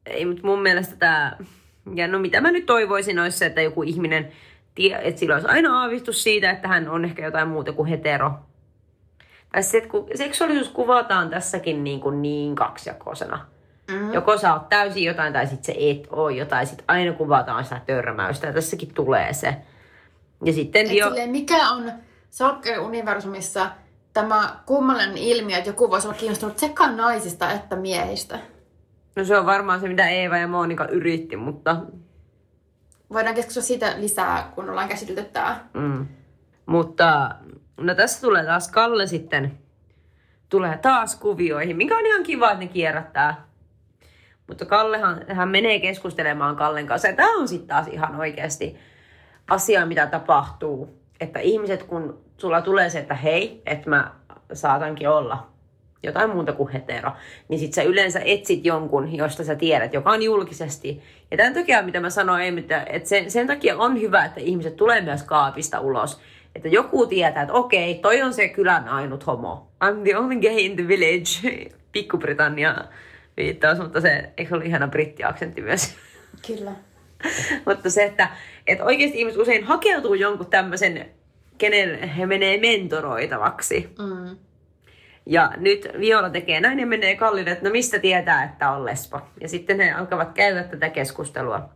E: ei, mutta mun mielestä tämä, ja no mitä mä nyt toivoisin olisi se, että joku ihminen, että sillä olisi aina aavistus siitä, että hän on ehkä jotain muuta kuin hetero. Että kun seksuaalisuus kuvataan tässäkin niin, kuin niin kaksijakoisena. Mm. Joko sä oot täysin jotain tai sitten se et ole jotain. Sitten aina kuvataan sitä törmäystä ja tässäkin tulee se. Ja sitten
F: Et
E: jo...
F: silleen, mikä on Salkkeen-universumissa tämä kummallinen ilmiö, että joku voisi olla kiinnostunut sekä naisista että miehistä?
E: No se on varmaan se, mitä Eeva ja Monika yritti, mutta...
F: Voidaan keskustella siitä lisää, kun ollaan käsitelty tämä.
E: Mm. Mutta no tässä tulee taas Kalle sitten, tulee taas kuvioihin, mikä on ihan kiva, että ne kierrättää. Mutta Kallehan hän menee keskustelemaan Kallen kanssa. Ja tämä on sitten taas ihan oikeasti asia, mitä tapahtuu. Että ihmiset, kun sulla tulee se, että hei, että mä saatankin olla jotain muuta kuin hetero, niin sit sä yleensä etsit jonkun, josta sä tiedät, joka on julkisesti. Ja tämän takia, mitä mä sanoin, että sen, sen takia on hyvä, että ihmiset tulee myös kaapista ulos. Että joku tietää, että okei, toi on se kylän ainut homo. I'm the only gay in the village. Pikku-Britannia viittaus, mutta se, eikö se ole ihana brittiaksentti myös?
F: Kyllä.
E: mutta se, että, että oikeasti ihmiset usein hakeutuu jonkun tämmöisen, kenen he menee mentoroitavaksi.
F: Mm.
E: Ja nyt Viola tekee näin ja menee Kallille, että no mistä tietää, että on lesbo. Ja sitten he alkavat käydä tätä keskustelua.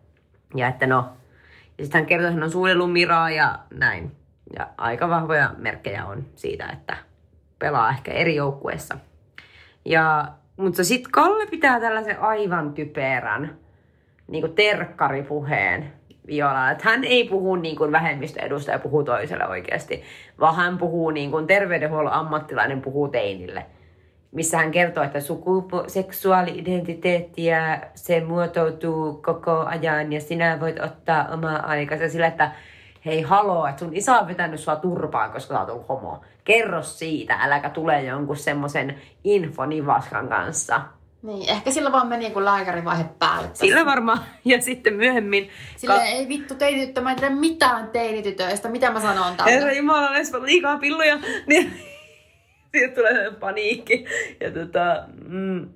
E: Ja että no, ja sitten hän kertoo, että hän on suudellut Miraa ja näin. Ja aika vahvoja merkkejä on siitä, että pelaa ehkä eri joukkueessa. Ja, mutta sitten Kalle pitää tällaisen aivan typerän niin terkkaripuheen Viola. Että hän ei puhu niin kuin vähemmistöedustaja puhuu toiselle oikeasti, vaan hän puhuu niin kuin terveydenhuollon ammattilainen puhuu teinille. Missä hän kertoo, että sukupuoli-identiteettiä se muotoutuu koko ajan ja sinä voit ottaa omaa aikansa sillä, että hei haloo, että sun isä on vetänyt sua turpaan, koska sä oot ollut homo. Kerro siitä, äläkä tule jonkun semmoisen infonivaskan kanssa.
F: Niin, ehkä sillä vaan meni joku lääkärivaihe päälle.
E: Sillä varmaan, ja sitten myöhemmin...
F: Sillä ei vittu teinityttö, mä en tiedä mitään teinitytöistä. Mitä mä sanon
E: Herra
F: tällä?
E: Jumala, lesbo liikaa pilluja, niin siitä tulee paniikki. Ja tota, mm.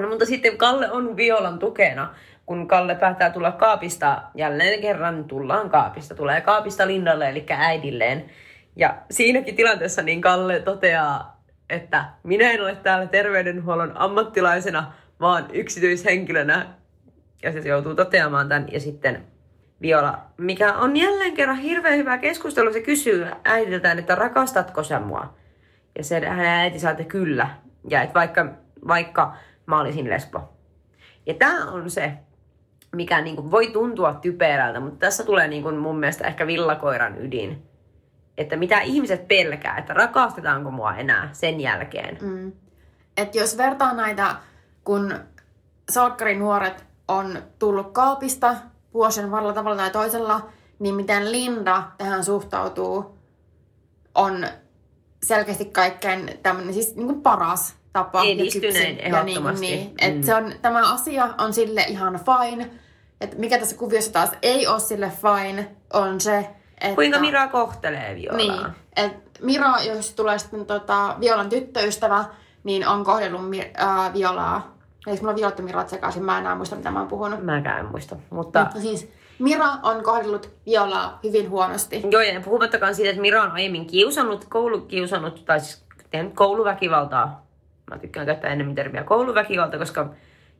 E: no, mutta sitten Kalle on Violan tukena, kun Kalle päättää tulla kaapista, jälleen kerran tullaan kaapista, tulee kaapista Lindalle, eli äidilleen. Ja siinäkin tilanteessa niin Kalle toteaa, että minä en ole täällä terveydenhuollon ammattilaisena, vaan yksityishenkilönä. Ja se joutuu toteamaan tämän. Ja sitten Viola, mikä on jälleen kerran hirveän hyvä keskustelu, se kysyy äidiltään, että rakastatko sä mua? Ja se hänen äiti saa, että kyllä. Ja että vaikka, vaikka mä olisin lesbo. Ja tämä on se, mikä niinku voi tuntua typerältä, mutta tässä tulee niinku mun mielestä ehkä villakoiran ydin. Että mitä ihmiset pelkää, että rakastetaanko mua enää sen jälkeen.
F: Mm. Et jos vertaa näitä, kun nuoret on tullut kaapista vuosien varrella tavalla tai toisella, niin miten Linda tähän suhtautuu, on selkeästi kaikkein tämmöinen siis niin kuin paras tapa. ja kypsin.
E: ehdottomasti.
F: Ja niin, niin,
E: Mm.
F: et se on, tämä asia on sille ihan fine. Et mikä tässä kuviossa taas ei ole sille fine, on se, että...
E: Kuinka Mira kohtelee Violaa?
F: Niin, että Mira, jos tulee sitten tota, Violan tyttöystävä, niin on kohdellut Mi- äh, Violaa. Eli mulla on Violat ja Mirat sekaisin, mä en enää muista mitä mä oon puhunut.
E: Mäkään en muista. Mutta
F: Mutta siis Mira on kohdellut Violaa hyvin huonosti.
E: joo, ja puhumattakaan siitä, että Mira on aiemmin kiusannut, koulukiusannut, tai siis tehnyt kouluväkivaltaa. Mä tykkään käyttää enemmän termiä kouluväkivalta, koska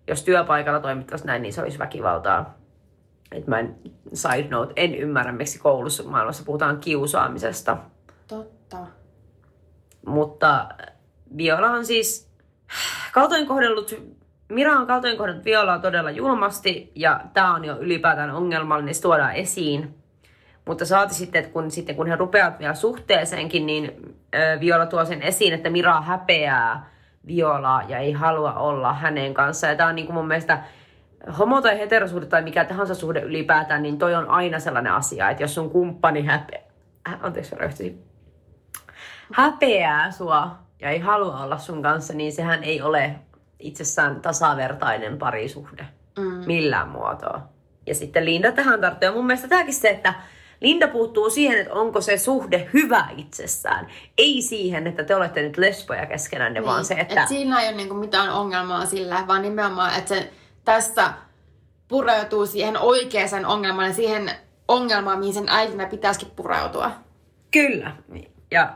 E: jos työpaikalla toimittaisiin näin, niin se olisi väkivaltaa. Et mä en, side note, en ymmärrä, miksi koulussa maailmassa puhutaan kiusaamisesta.
F: Totta.
E: Mutta Viola on siis kaltoin kohdellut, Mira on kaltoin kohdellut Violaa todella julmasti ja tämä on jo ylipäätään ongelmallinen, se tuodaan esiin. Mutta saati sitten, että kun, sitten kun he rupeavat vielä suhteeseenkin, niin Viola tuo sen esiin, että Mira häpeää Violaa ja ei halua olla hänen kanssaan. Ja tämä on niin kuin mun mielestä homo- tai heterosuhde tai mikä tahansa suhde ylipäätään, niin toi on aina sellainen asia, että jos sun kumppani häpeää, äh, anteeksi mä röyhtäsin, häpeää sua ja ei halua olla sun kanssa, niin sehän ei ole itsessään tasavertainen parisuhde mm. millään muotoa. Ja sitten Linda tähän tarttuu. Ja mun mielestä tämäkin se, että Linda puuttuu siihen, että onko se suhde hyvä itsessään. Ei siihen, että te olette nyt lesboja keskenänne, niin, vaan se, että...
F: Et siinä ei ole niinku mitään ongelmaa sillä, vaan nimenomaan, että se tässä pureutuu siihen oikeaan ongelmaan ja siihen ongelmaan, mihin sen äitinä pitäisikin pureutua.
E: Kyllä. Ja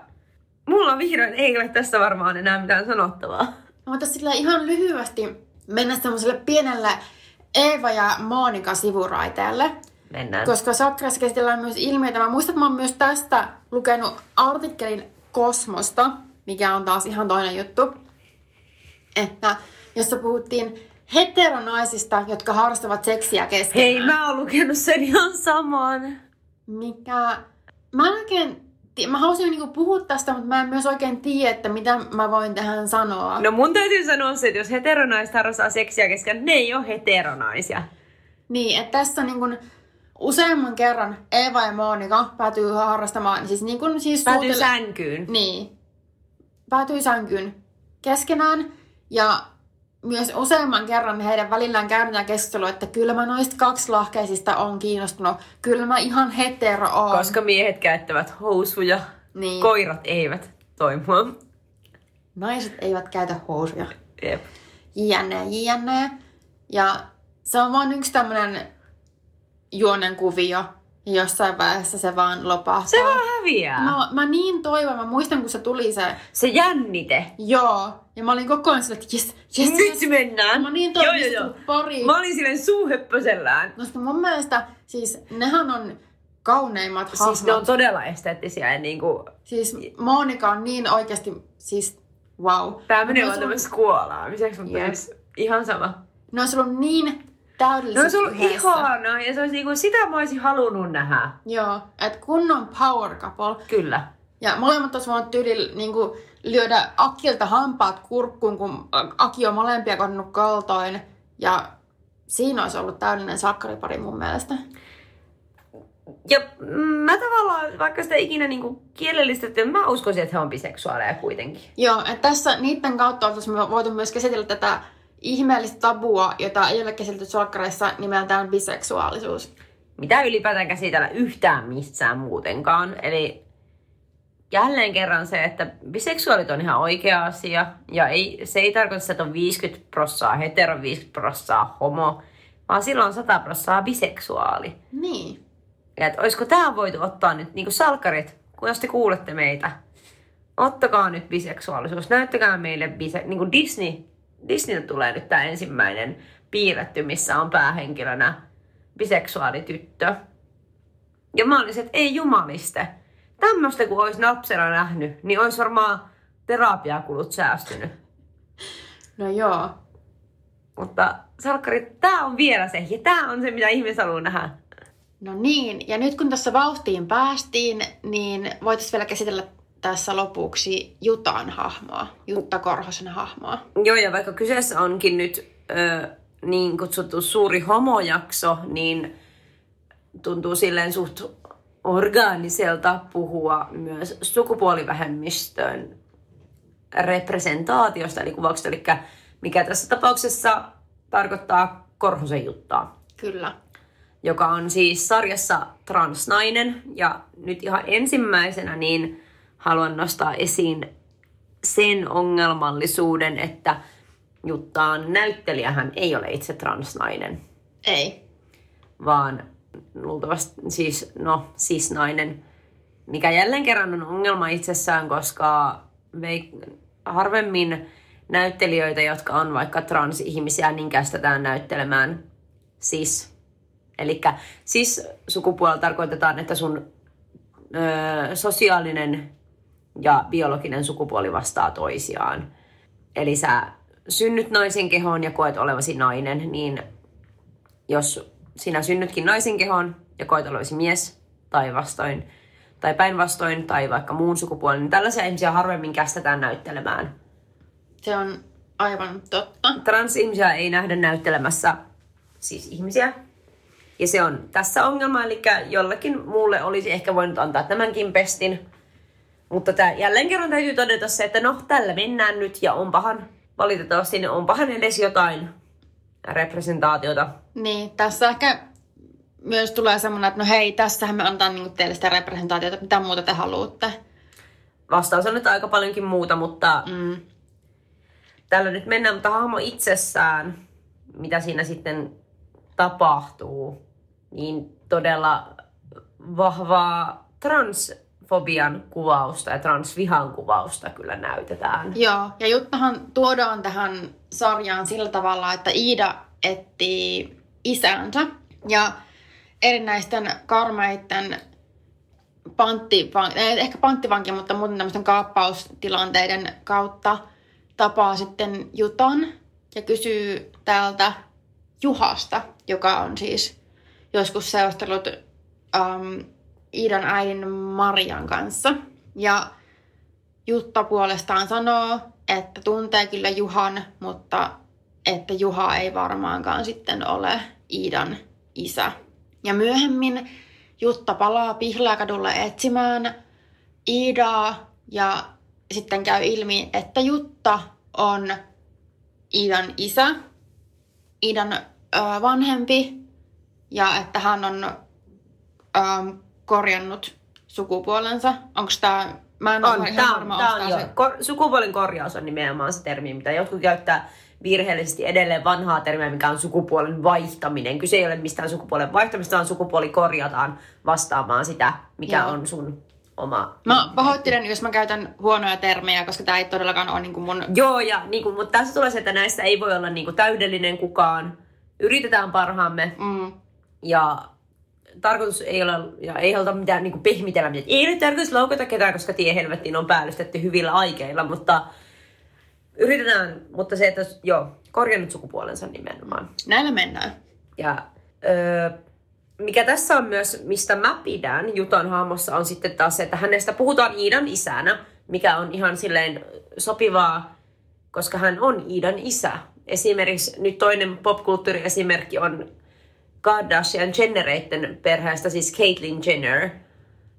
E: mulla vihdoin ei ole tässä varmaan enää mitään sanottavaa.
F: Mä voitais sillä ihan lyhyesti mennä semmoiselle pienelle Eeva ja Monika sivuraiteelle.
E: Mennään.
F: Koska Sakrassa käsitellään myös ilmiöitä. Mä muistan, että mä oon myös tästä lukenut artikkelin Kosmosta, mikä on taas ihan toinen juttu. Että jossa puhuttiin heteronaisista, jotka harrastavat seksiä keskenään.
E: Hei, mä oon lukenut sen ihan saman.
F: Mikä... Mä en oikein... Mä haluaisin niinku puhua tästä, mutta mä en myös oikein tiedä, että mitä mä voin tähän sanoa.
E: No mun täytyy sanoa se, että jos heteronaiset harrastaa seksiä kesken, ne ei ole heteronaisia.
F: Niin, että tässä niin kun useamman kerran Eeva ja Monika päätyy harrastamaan, siis niin kun siis
E: Päätyy
F: suutele-
E: sänkyyn.
F: Niin. Päätyy sänkyyn keskenään ja myös useamman kerran heidän välillään käydään keskustelua, että kyllä mä noista kaksilahkeisista on kiinnostunut. Kyllä mä ihan hetero oon.
E: Koska miehet käyttävät housuja,
F: Niin.
E: koirat eivät toimia.
F: Naiset eivät käytä housuja.
E: Jep.
F: jne, jne. Ja se on vaan yksi tämmönen juonen kuvio. Ja jossain vaiheessa se vaan lopahtaa.
E: Se vaan häviää.
F: No, mä niin toivon, mä muistan kun se tuli se,
E: Se jännite.
F: joo. Ja mä olin koko ajan sillä, että jes, jes,
E: Nyt mennään.
F: Mä niin toivon,
E: joo, joo, joo.
F: pari.
E: Mä olin silleen suuhöppösellään.
F: No sitten mun mielestä, siis nehän on kauneimmat hahmot.
E: Siis ne on todella esteettisiä ja niinku...
F: Siis Monika on niin oikeasti, siis wow.
E: Tää menee
F: Ne
E: vaan tämmöisessä kuolaamiseksi, mutta yes, ihan sama.
F: Ne olisi ollut niin täydellisesti
E: No olisi ollut
F: yhdessä.
E: ihanaa ja se olisi niinku, sitä mä olisin halunnut nähdä.
F: Joo, että kunnon power couple.
E: Kyllä.
F: Ja molemmat olisi voinut tyyli niin lyödä Akilta hampaat kurkkuun, kun Aki on molempia kohdannut kaltoin. Ja siinä olisi ollut täydellinen sakkaripari mun mielestä.
E: Ja mä tavallaan, vaikka sitä ikinä niinku kielellistetty, mä uskoisin, että he on biseksuaaleja kuitenkin.
F: Joo, että tässä niiden kautta oltaisiin voitu myös käsitellä tätä ihmeellistä tabua, jota ei ole käsitelty solkkareissa nimeltään biseksuaalisuus.
E: Mitä ylipäätään käsitellä yhtään missään muutenkaan. Eli jälleen kerran se, että biseksuaalit on ihan oikea asia. Ja ei, se ei tarkoita, että on 50 prossaa hetero, 50 prossaa homo. Vaan silloin on 100 prossaa biseksuaali.
F: Niin.
E: Ja että olisiko tämä voitu ottaa nyt, niin kuin salkkarit, kun jos te kuulette meitä, ottakaa nyt biseksuaalisuus, näyttäkää meille bise, niin kuin Disney, Disneyltä tulee nyt tämä ensimmäinen piirretty, missä on päähenkilönä biseksuaalityttö. Ja mä olisin, että ei jumaliste. Tämmöistä kun olisi lapsena nähnyt, niin olisi varmaan terapiakulut säästynyt.
F: No joo.
E: Mutta salkkarit, tämä on vielä se, ja tämä on se, mitä ihmiset haluaa nähdä.
F: No niin, ja nyt kun tässä vauhtiin päästiin, niin voitaisiin vielä käsitellä tässä lopuksi Jutan hahmoa, Jutta Korhosen hahmoa.
E: Joo, ja vaikka kyseessä onkin nyt ö, niin kutsuttu suuri homojakso, niin tuntuu silleen suht orgaaniselta puhua myös sukupuolivähemmistön representaatiosta, eli kuvauksesta, eli mikä tässä tapauksessa tarkoittaa Korhosen juttaa
F: Kyllä.
E: joka on siis sarjassa transnainen. Ja nyt ihan ensimmäisenä niin haluan nostaa esiin sen ongelmallisuuden, että Juttaan näyttelijähän ei ole itse transnainen,
F: Ei.
E: vaan luultavasti siis, no, cisnainen, mikä jälleen kerran on ongelma itsessään, koska veik- harvemmin näyttelijöitä, jotka on vaikka transihmisiä, niin kästetään näyttelemään cis. Eli cis sukupuolella tarkoitetaan, että sun ö, sosiaalinen ja biologinen sukupuoli vastaa toisiaan. Eli sä synnyt naisen kehoon ja koet olevasi nainen, niin jos sinä synnytkin naisen kehoon ja koet olevasi mies tai vastoin, tai päinvastoin, tai vaikka muun sukupuolen, niin tällaisia ihmisiä harvemmin kästetään näyttelemään.
F: Se on aivan totta.
E: Transihmisiä ei nähdä näyttelemässä siis ihmisiä. Ja se on tässä ongelma, eli jollakin muulle olisi ehkä voinut antaa tämänkin pestin. Mutta tää, jälleen kerran täytyy todeta se, että no tällä mennään nyt ja onpahan valitettavasti niin onpahan edes jotain representaatiota.
F: Niin, tässä ehkä myös tulee semmoinen, että no hei, tässähän me antaa niinku teille sitä representaatiota, mitä muuta te haluatte.
E: Vastaus on nyt aika paljonkin muuta, mutta
F: Mm.
E: tällä nyt mennään, mutta hahmo itsessään, mitä siinä sitten tapahtuu, niin todella vahvaa transfobian kuvausta ja transvihan kuvausta kyllä näytetään.
F: Joo, ja Juttahan tuodaan tähän sarjaan sillä tavalla, että Iida etsii isänsä ja erinäisten karmeiden panttivan, ehkä panttivankin, mutta muuten tämmöisten kaappaustilanteiden kautta tapaa sitten Jutan ja kysyy täältä Juhasta, joka on siis joskus seurustellut um, Iidan äidin Marian kanssa. Ja Jutta puolestaan sanoo, että tuntee kyllä Juhan, mutta että Juha ei varmaankaan sitten ole Iidan isä. Ja myöhemmin Jutta palaa Pihlaakadulle etsimään Iidaa ja sitten käy ilmi, että Jutta on Iidan isä, Iidan ö, vanhempi ja että hän on ö, korjannut sukupuolensa. Onko tämä, mä en ole
E: On,
F: ihan
E: tämä on,
F: varma,
E: on
F: tää
E: jo.
F: se-
E: Kor- sukupuolen korjaus on nimenomaan se termi, mitä jotkut käyttää virheellisesti edelleen vanhaa termiä, mikä on sukupuolen vaihtaminen. Kyse ei ole mistään sukupuolen vaihtamista, vaan sukupuoli korjataan vastaamaan sitä, mikä
F: Joo.
E: on sun oma...
F: Mä pahoittelen, jos mä käytän huonoja termejä, koska tämä ei todellakaan ole niin kuin mun...
E: Joo, ja niin kuin, mutta tässä tulee se, että näissä ei voi olla niin kuin, täydellinen kukaan. Yritetään parhaamme
F: Mm,
E: ja tarkoitus ei ole, ja ei haluta mitään niin pehmitellä mitään. Ei nyt tarkoitus loukata ketään, koska tie helvettiin on päällystetty hyvillä aikeilla, mutta yritetään, mutta se, että joo, korjannut sukupuolensa nimenomaan.
F: näillä mennään.
E: Ja öö, mikä tässä on myös, mistä mä pidän Jutan hahmossa, on sitten taas se, että hänestä puhutaan Iidan isänä, mikä on ihan silleen sopivaa, koska hän on Iidan isä. Esimerkiksi nyt toinen popkulttuuriesimerkki on Kardashian Jennereitten perheestä, siis Caitlyn Jenner,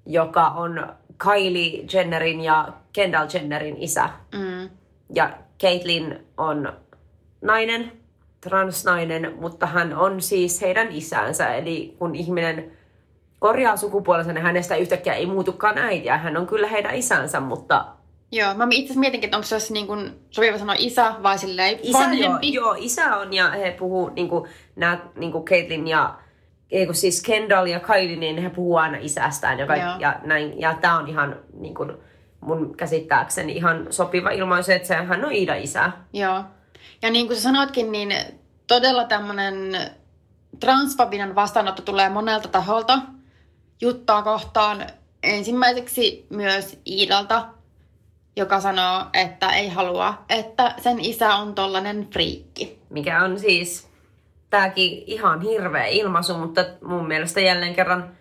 E: joka on Kylie Jennerin ja Kendall Jennerin isä.
F: Mm.
E: Ja Caitlyn on nainen, transnainen, mutta hän on siis heidän isänsä. Eli kun ihminen korjaa sukupuolensa, niin hänestä yhtäkkiä ei muutukaan äitiä. Hän on kyllä heidän isänsä, mutta
F: Joo, mä itse asiassa mietinkin, että onko se olisi niin kuin sopiva sanoa isä vai silleen
E: isä, joo,
F: vanhempi.
E: joo, isä on ja he puhuu, niin kuin, nää, niin kuin Caitlyn ja ei kun siis Kendall ja Kylie, niin he puhuu aina isästään ja, kaik,
F: Joo.
E: ja, näin, ja tämä on ihan niin kuin, mun käsittääkseni ihan sopiva ilmaisu, että se, hän on Iida isä.
F: Joo. Ja niin kuin sä sanoitkin, niin todella tämmöinen transfobinen vastaanotto tulee monelta taholta. Juttaa kohtaan ensimmäiseksi myös Iidalta, joka sanoo, että ei halua, että sen isä on tollanen friikki.
E: mikä on siis tämäkin ihan hirveä ilmaisu, mutta mun mielestä jälleen kerran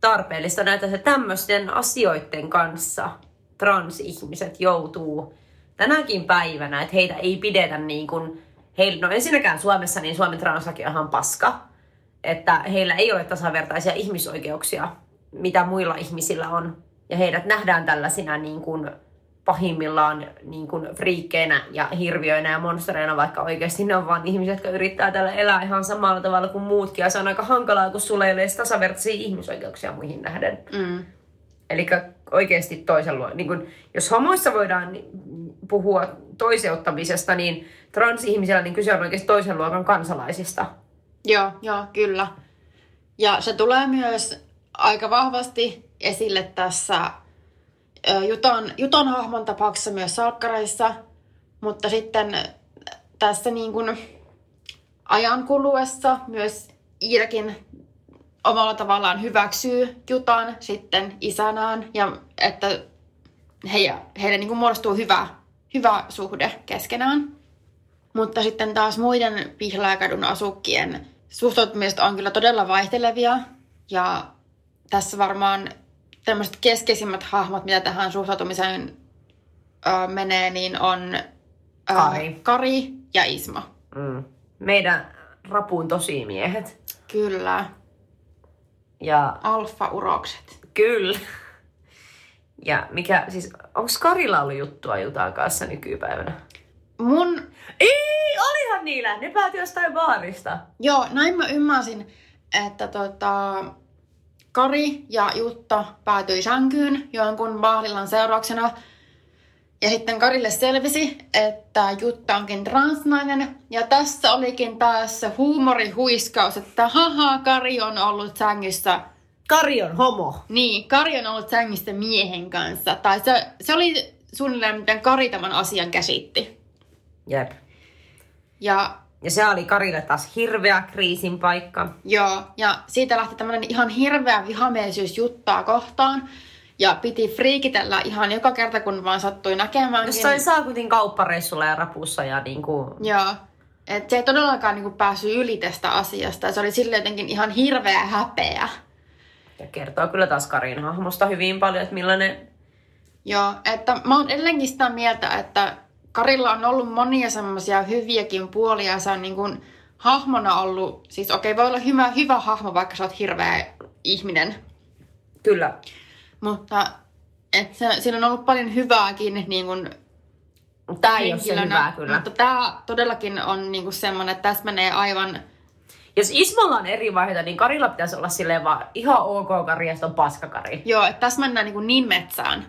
E: tarpeellista näitä se tämmöisten asioiden kanssa transihmiset joutuu tänäkin päivänä, että heitä ei pidetä niin kuin, heillä, no ensinnäkään Suomessa, niin Suomen translaki on ihan paska, että heillä ei ole tasavertaisia ihmisoikeuksia, mitä muilla ihmisillä on. Ja heidät nähdään tällaisina niin kuin pahimmillaan niin kuin friikkeinä ja hirviöinä ja monstereina, vaikka oikeasti ne on vaan ihmiset, jotka yrittää tällä elää ihan samalla tavalla kuin muutkin. Ja se on aika hankalaa, kun sulla ei ole edes tasavertaisia ihmisoikeuksia muihin nähden.
F: Mm.
E: Eli oikeasti toisen luo. Niin kun, jos homoissa voidaan puhua toiseuttamisesta, niin transihmisillä niin kyse on oikeasti toisen luokan kansalaisista.
F: Joo, joo, kyllä. Ja se tulee myös aika vahvasti esille tässä Juton, Juton hahmon tapauksessa myös salkkareissa, mutta sitten tässä niin kuin ajan kuluessa myös Iirakin omalla tavallaan hyväksyy Jutan sitten isänään ja että he, heille niin kuin muodostuu hyvä, hyvä suhde keskenään. Mutta sitten taas muiden Pihlajakadun asukkien suhtautumiset on kyllä todella vaihtelevia. Ja tässä varmaan tämmöiset keskeisimmät hahmot, mitä tähän suhtautumiseen ö, menee, niin on ö,
E: Kari.
F: Kari ja Isma.
E: Mm. Meidän rapuun tosimiehet.
F: Kyllä.
E: Ja
F: Alfa-urokset.
E: kyllä. Ja mikä, siis, onko Karilla ollut juttua Jutan kanssa nykypäivänä?
F: Mun,
E: Ei, olihan niillä. Ne päätyi jostain baarista.
F: joo, näin mä ymmärsin, että tota, Kari ja Jutta päätyi sänkyyn jonkun baarillan seurauksena. Ja sitten Karille selvisi, että Jutta onkin transnainen. Ja tässä olikin taas se huumorihuiskaus, että haha, Kari on ollut sängyssä.
E: Kari on homo.
F: Niin, Kari on ollut sängyssä miehen kanssa. Tai se, se oli suunnilleen, miten Kari tämän asian käsitti.
E: Jep.
F: Ja
E: Ja se oli Karille taas hirveä kriisin paikka.
F: Joo, ja siitä lähti tämmöinen ihan hirveä vihamielisyys juttaa kohtaan. Ja piti friikitellä ihan joka kerta, kun vaan sattui näkemään.
E: Jossain Saakutin kauppareissulla ja rapussa ja niinku...
F: Joo. Et se ei todellakaan niinku päässyt yli tästä asiasta. Ja se oli sille jotenkin ihan hirveä häpeä.
E: Ja kertoo kyllä taas Karin hahmosta hyvin paljon, että millainen...
F: Joo, että mä oon edelleenkin sitä mieltä, että Karilla on ollut monia semmoisia hyviäkin puolia. Se on niin kuin hahmona ollut, siis okei okay, voi olla hyvä, hyvä hahmo, vaikka sä oot hirveä ihminen.
E: Kyllä.
F: Mutta et se, siinä on ollut paljon hyvääkin niin kuin
E: Tää ei ole se hyvää kyllä.
F: Mutta tämä todellakin on niin kuin semmoinen, että tässä menee aivan...
E: Jos Ismolla on eri vaiheita, niin Karilla pitäisi olla silleen vaan ihan ok Kari ja on paskakari.
F: Joo, että tässä mennään niin, kuin niin metsään,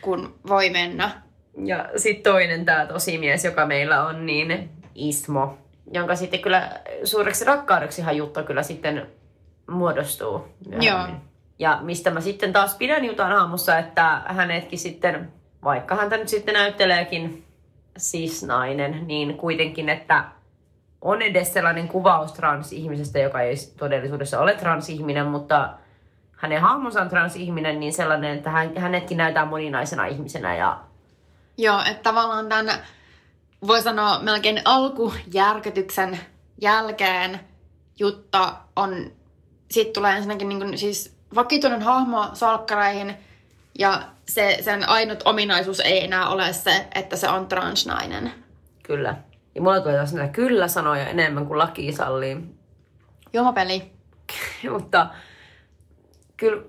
F: kun voi mennä.
E: Ja sitten toinen tämä tosimies, joka meillä on, niin Ismo, jonka sitten kyllä suureksi rakkaudeksihan Jutta kyllä sitten muodostuu.
F: Joo.
E: Ja mistä mä sitten taas pidän Jutan aamussa, että hänetkin sitten, vaikka häntä nyt sitten näytteleekin siis nainen, niin kuitenkin, että on edes sellainen kuvaus transihmisestä, joka ei todellisuudessa ole transihminen, mutta hänen hahmonsa on transihminen, niin sellainen, että hän, hänetkin näytään moninaisena ihmisenä ja
F: Joo, että tavallaan tämän, voi sanoa melkein alkujärkytyksen jälkeen Jutta on, siitä tulee ensinnäkin niin kuin, siis vakituinen hahmo salkkareihin ja se, sen ainut ominaisuus ei enää ole se, että se on transnainen.
E: Kyllä. Ja mulla tulee taas näitä kyllä-sanoja enemmän kuin laki sallii.
F: Juomapeli.
E: Mutta kyllä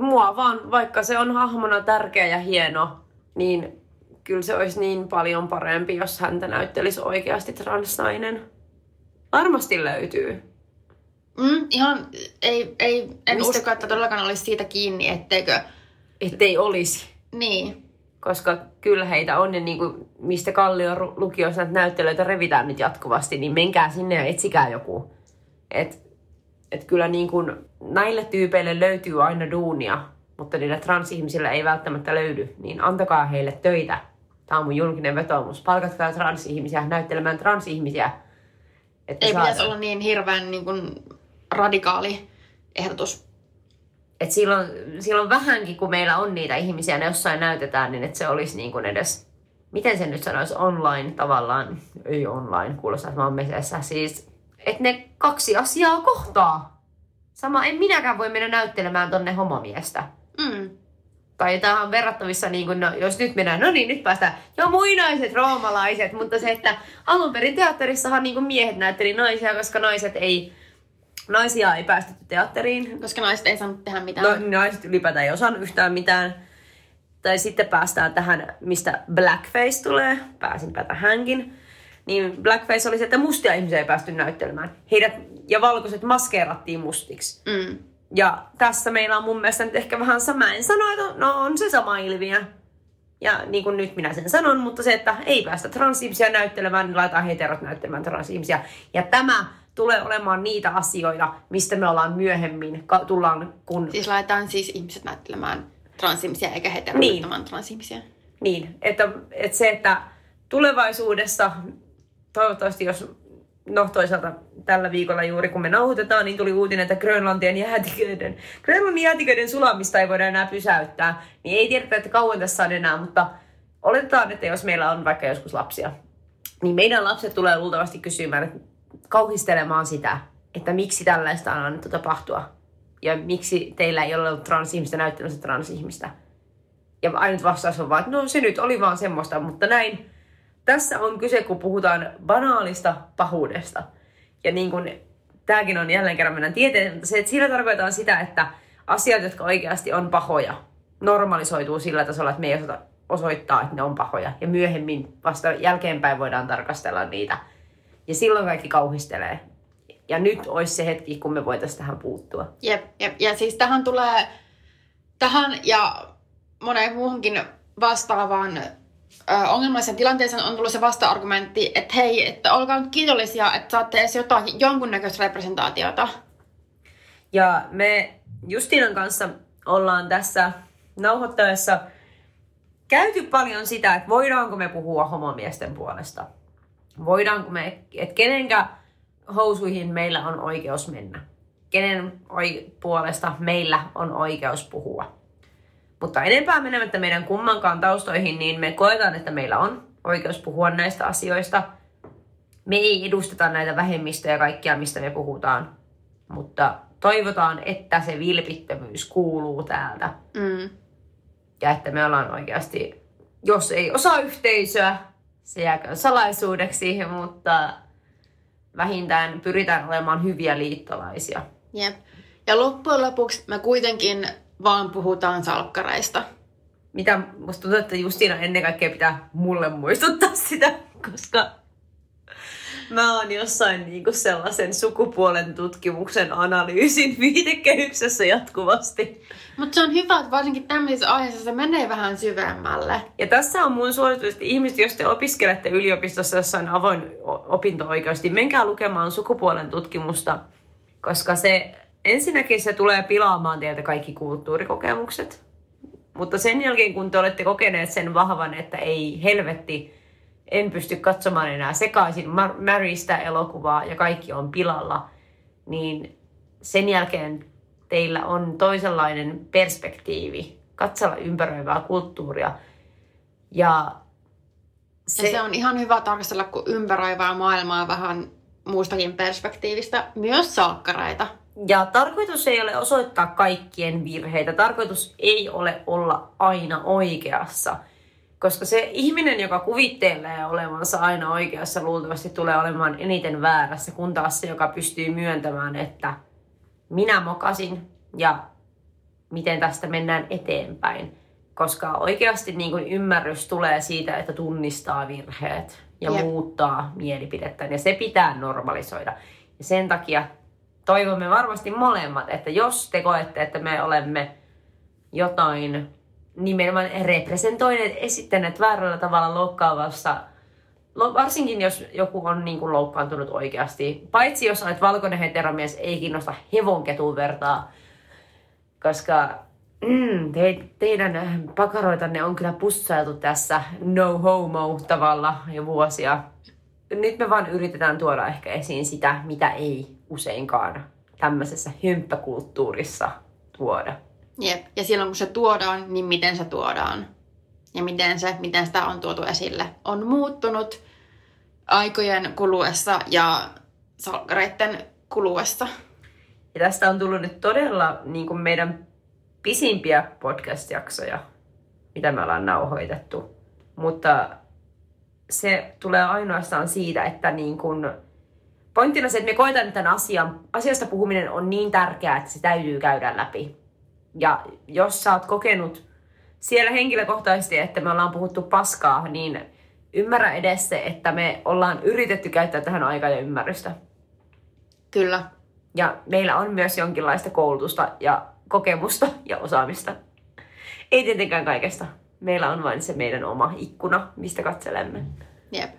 E: mua vaan, vaikka se on hahmona tärkeä ja hieno, niin kyllä se olisi niin paljon parempi, jos häntä näyttelisi oikeasti transnainen. Varmasti löytyy.
F: Mm, ihan, ei, ei, en
E: Mistä-
F: usko, että todellakaan olisi siitä kiinni, etteikö.
E: Ettei olisi.
F: Niin.
E: Koska kyllä heitä on, ja niin kuin, mistä Kallio ru- lukiossa näitä näyttelyitä revitään nyt jatkuvasti, niin menkää sinne ja etsikää joku. Et, et kyllä niin kuin, näille tyypeille löytyy aina duunia, mutta niille transihmisille ei välttämättä löydy, niin antakaa heille töitä. Tämä on mun julkinen vetoomus. Palkatkaa transihmisiä näyttelemään transihmisiä. Että
F: Ei pitäisi olla niin hirveän niin kuin, radikaali ehdotus.
E: Et silloin, silloin vähänkin, kun meillä on niitä ihmisiä, ne jossain näytetään, niin että se olisi niin kuin edes, miten se nyt sanoisi, online tavallaan, ei online, kuulostaa, että mä oon mesessä, siis, että ne kaksi asiaa kohtaa. Sama, en minäkään voi mennä näyttelemään tonne homomiestä.
F: Mm.
E: Tai tämä on verrattavissa, niin kuin, no, jos nyt mennään, no niin, nyt päästään, jo muinaiset roomalaiset, mutta se, että alun perin teatterissahan niin miehet näytteli naisia, koska naiset ei, naisia ei päästetty teatteriin,
F: Koska naiset ei saanut tehdä mitään.
E: No naiset ylipäätään ei osannut yhtään mitään. Tai sitten päästään tähän, mistä blackface tulee. Pääsinpä tähänkin. Niin blackface oli se, että mustia ihmisiä ei päästy näyttelemään. Heidät ja valkoiset maskeerattiin mustiksi.
F: Mm.
E: Ja tässä meillä on mun mielestä nyt ehkä vähän sama. En sano, että no on se sama ilmiö. Ja niin kuin nyt minä sen sanon, mutta se, että ei päästä transihmisiä näyttelemään, niin laitetaan heterot näyttelemään transihmisiä. Ja tämä tulee olemaan niitä asioita, mistä me ollaan myöhemmin, ka- tullaan, kun
F: Siis laitetaan siis ihmiset näyttelemään transihmisiä eikä heterot
E: Niin.
F: transihmisiä.
E: Niin, että, että se, että tulevaisuudessa, toivottavasti jos, no toisaalta tällä viikolla juuri kun me nauhoitetaan, niin tuli uutinen, että Grönlantien jäätiköiden, Grönlannin jäätiköiden sulamista ei voida enää pysäyttää. Niin ei tiedetä, että kauan tässä on enää, mutta oletetaan, että jos meillä on vaikka joskus lapsia, niin meidän lapset tulee luultavasti kysymään, että kauhistelemaan sitä, että miksi tällaista on annettu tapahtua. Ja miksi teillä ei ole ollut transihmistä näyttämässä transihmistä. Ja ainut vastaus on vaan, että no se nyt oli vaan semmoista, mutta näin. Tässä on kyse, kun puhutaan banaalista pahuudesta. Ja niin kuin, tämäkin on jälleen kerran mennään tieteen, mutta se, että sillä tarkoitetaan sitä, että asiat, jotka oikeasti on pahoja, normalisoituu sillä tasolla, että me ei osata osoittaa, että ne on pahoja. Ja myöhemmin vasta jälkeenpäin voidaan tarkastella niitä. Ja silloin kaikki kauhistelee. Ja nyt olisi se hetki, kun me voitaisiin tähän puuttua.
F: Jep, jep. Ja siis tähän tulee, tähän ja moneen muuhunkin vastaavaan ö, ongelmalliseen tilanteeseen on tullut se vasta-argumentti, että hei, että olkaa kiitollisia, että saatte edes jotain, jonkunnäköistä representaatiota.
E: Ja me Justinan kanssa ollaan tässä nauhoittaessa käyty paljon sitä, että voidaanko me puhua homomiesten puolesta. Voidaanko me, että kenenkä housuihin meillä on oikeus mennä. kenen oi- puolesta meillä on oikeus puhua. Mutta enempää menemättä meidän kummankaan taustoihin, niin me koetaan, että meillä on oikeus puhua näistä asioista. Me ei edusteta näitä vähemmistöjä ja kaikkia, mistä me puhutaan. Mutta toivotaan, että se vilpittömyys kuuluu täältä.
F: Mm.
E: Ja että me ollaan oikeasti, jos ei osaa yhteisöä, se jääkö salaisuudeksi, mutta vähintään pyritään olemaan hyviä liittolaisia.
F: Jep. Ja loppujen lopuksi me kuitenkin vaan puhutaan salkkareista.
E: Mitä musta tuntuu, että Justiina ennen kaikkea pitää mulle muistuttaa sitä, koska mä oon jossain niinku sellaisen sukupuolen tutkimuksen analyysin viitekehyksessä jatkuvasti.
F: Mutta se on hyvä, että varsinkin tämmöisissä aiheissa se menee vähän syvemmälle.
E: Ja tässä on mun suositus, että ihmiset, jos te opiskelette yliopistossa jossain avoin opinto-oikeus, niin menkää lukemaan sukupuolen tutkimusta, koska se ensinnäkin se tulee pilaamaan teiltä kaikki kulttuurikokemukset. Mutta sen jälkeen, kun te olette kokeneet sen vahvan, että ei helvetti, en pysty katsomaan enää sekaisin Mar- Marystä elokuvaa ja kaikki on pilalla, niin sen jälkeen teillä on toisenlainen perspektiivi katsella ympäröivää kulttuuria. Ja
F: Se... Ja se on ihan hyvä tarkastella, kun ympäröivää maailmaa vähän muustakin perspektiivistä, myös salkkareita.
E: Ja tarkoitus ei ole osoittaa kaikkien virheitä. Tarkoitus ei ole olla aina oikeassa. Koska se ihminen, joka kuvittelee olevansa aina oikeassa, luultavasti tulee olemaan eniten väärässä, kun taas se, joka pystyy myöntämään, että minä mokasin ja miten tästä mennään eteenpäin. Koska oikeasti niin kuin ymmärrys tulee siitä, että tunnistaa virheet ja
F: Jep.
E: muuttaa mielipidettään. Ja se pitää normalisoida. Ja sen takia toivomme varmasti molemmat, että jos te koette, että me olemme jotain nimenomaan representoineet, esittäneet väärällä tavalla loukkaavassa, lo- varsinkin jos joku on niin kuin loukkaantunut oikeasti. Paitsi jos olet valkoinen heteromies, ei kiinnosta hevonketun vertaa, koska mm, te, teidän pakaroitanne on kyllä pussailtu tässä no homo tavalla jo vuosia. Nyt me vaan yritetään tuoda ehkä esiin sitä, mitä ei useinkaan tämmöisessä hymppäkulttuurissa tuoda.
F: Jep. Ja silloin kun se tuodaan, niin miten se tuodaan. Ja miten, se, miten sitä on tuotu esille. On muuttunut aikojen kuluessa ja salkkareiden kuluessa.
E: Ja tästä on tullut nyt todella niin kuin meidän pisimpiä podcast-jaksoja, mitä me ollaan nauhoitettu. Mutta se tulee ainoastaan siitä, että niin kuin, pointtina se, että me koetaan, että tämän asian, asiasta puhuminen on niin tärkeää, että se täytyy käydä läpi. Ja jos sä oot kokenut siellä henkilökohtaisesti, että me ollaan puhuttu paskaa, niin ymmärrä edes se, että me ollaan yritetty käyttää tähän aikaa ja ymmärrystä.
F: Kyllä.
E: Ja meillä on myös jonkinlaista koulutusta ja kokemusta ja osaamista. Ei tietenkään kaikesta. Meillä on vain se meidän oma ikkuna, mistä katselemme.
F: Jep.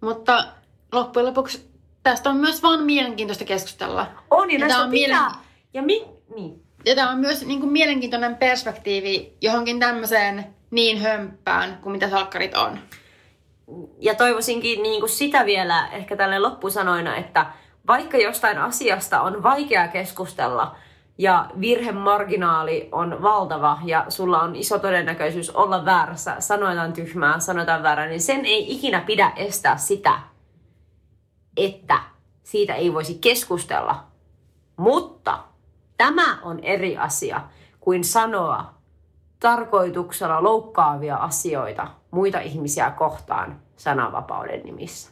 F: Mutta loppujen lopuksi tästä on myös vaan mielenkiintoista keskustella.
E: On, ja,
F: Ja
E: on
F: on
E: pitää.
F: mielen-
E: Ja mi... niin.
F: Ja tämä on myös niin kuin mielenkiintoinen perspektiivi johonkin tämmöiseen niin hömppään kuin mitä salkkarit on.
E: Ja toivoisinkin niin kuin sitä vielä ehkä tälle loppusanoina, että vaikka jostain asiasta on vaikea keskustella ja virhemarginaali on valtava ja sulla on iso todennäköisyys olla väärässä, sanotaan tyhmää, sanotaan väärää, niin sen ei ikinä pidä estää sitä, että siitä ei voisi keskustella. Mutta tämä on eri asia kuin sanoa tarkoituksella loukkaavia asioita muita ihmisiä kohtaan sananvapauden nimissä.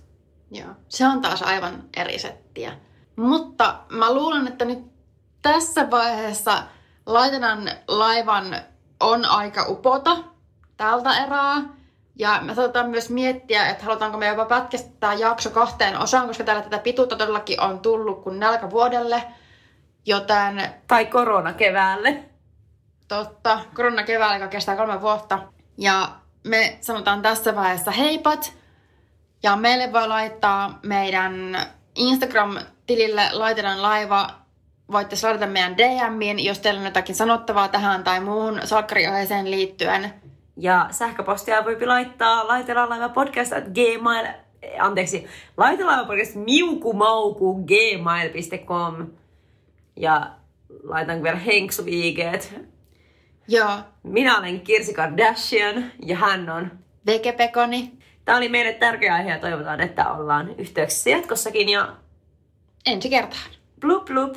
F: Joo. Se on taas aivan eri settiä. Mutta mä luulen, että nyt tässä vaiheessa laitetaan laivan on aika upota tältä erää. Ja me saatetaan myös miettiä, että halutaanko me jopa pätkästä tämä jakso kahteen osaan, koska täällä tätä pituutta todellakin on tullut kuin nälkävuodelle. Joten
E: Tai korona keväälle.
F: Totta, korona keväällä, joka kestää kolme vuotta. Ja me sanotaan tässä vaiheessa heipat. Ja meille voi laittaa meidän Instagram-tilille laitetaan laiva. Voitte slaidata meidän DMiin, jos teillä on jotakin sanottavaa tähän tai muuhun salkkariaiheeseen liittyen.
E: Ja sähköpostia voi laittaa laitelaalaiva podcast at gmail, anteeksi, laitelaalaiva podcast miukumauku gmail.com. Ja laitan vielä Henksu IGt.
F: Joo,
E: Minä olen Kirsi Kardashian ja hän on.
F: vegepekoni.
E: Tämä oli meille tärkeä aihe ja toivotaan, että ollaan yhteyksissä jatkossakin. Ja
F: Ensi kertaan.
E: blup blup.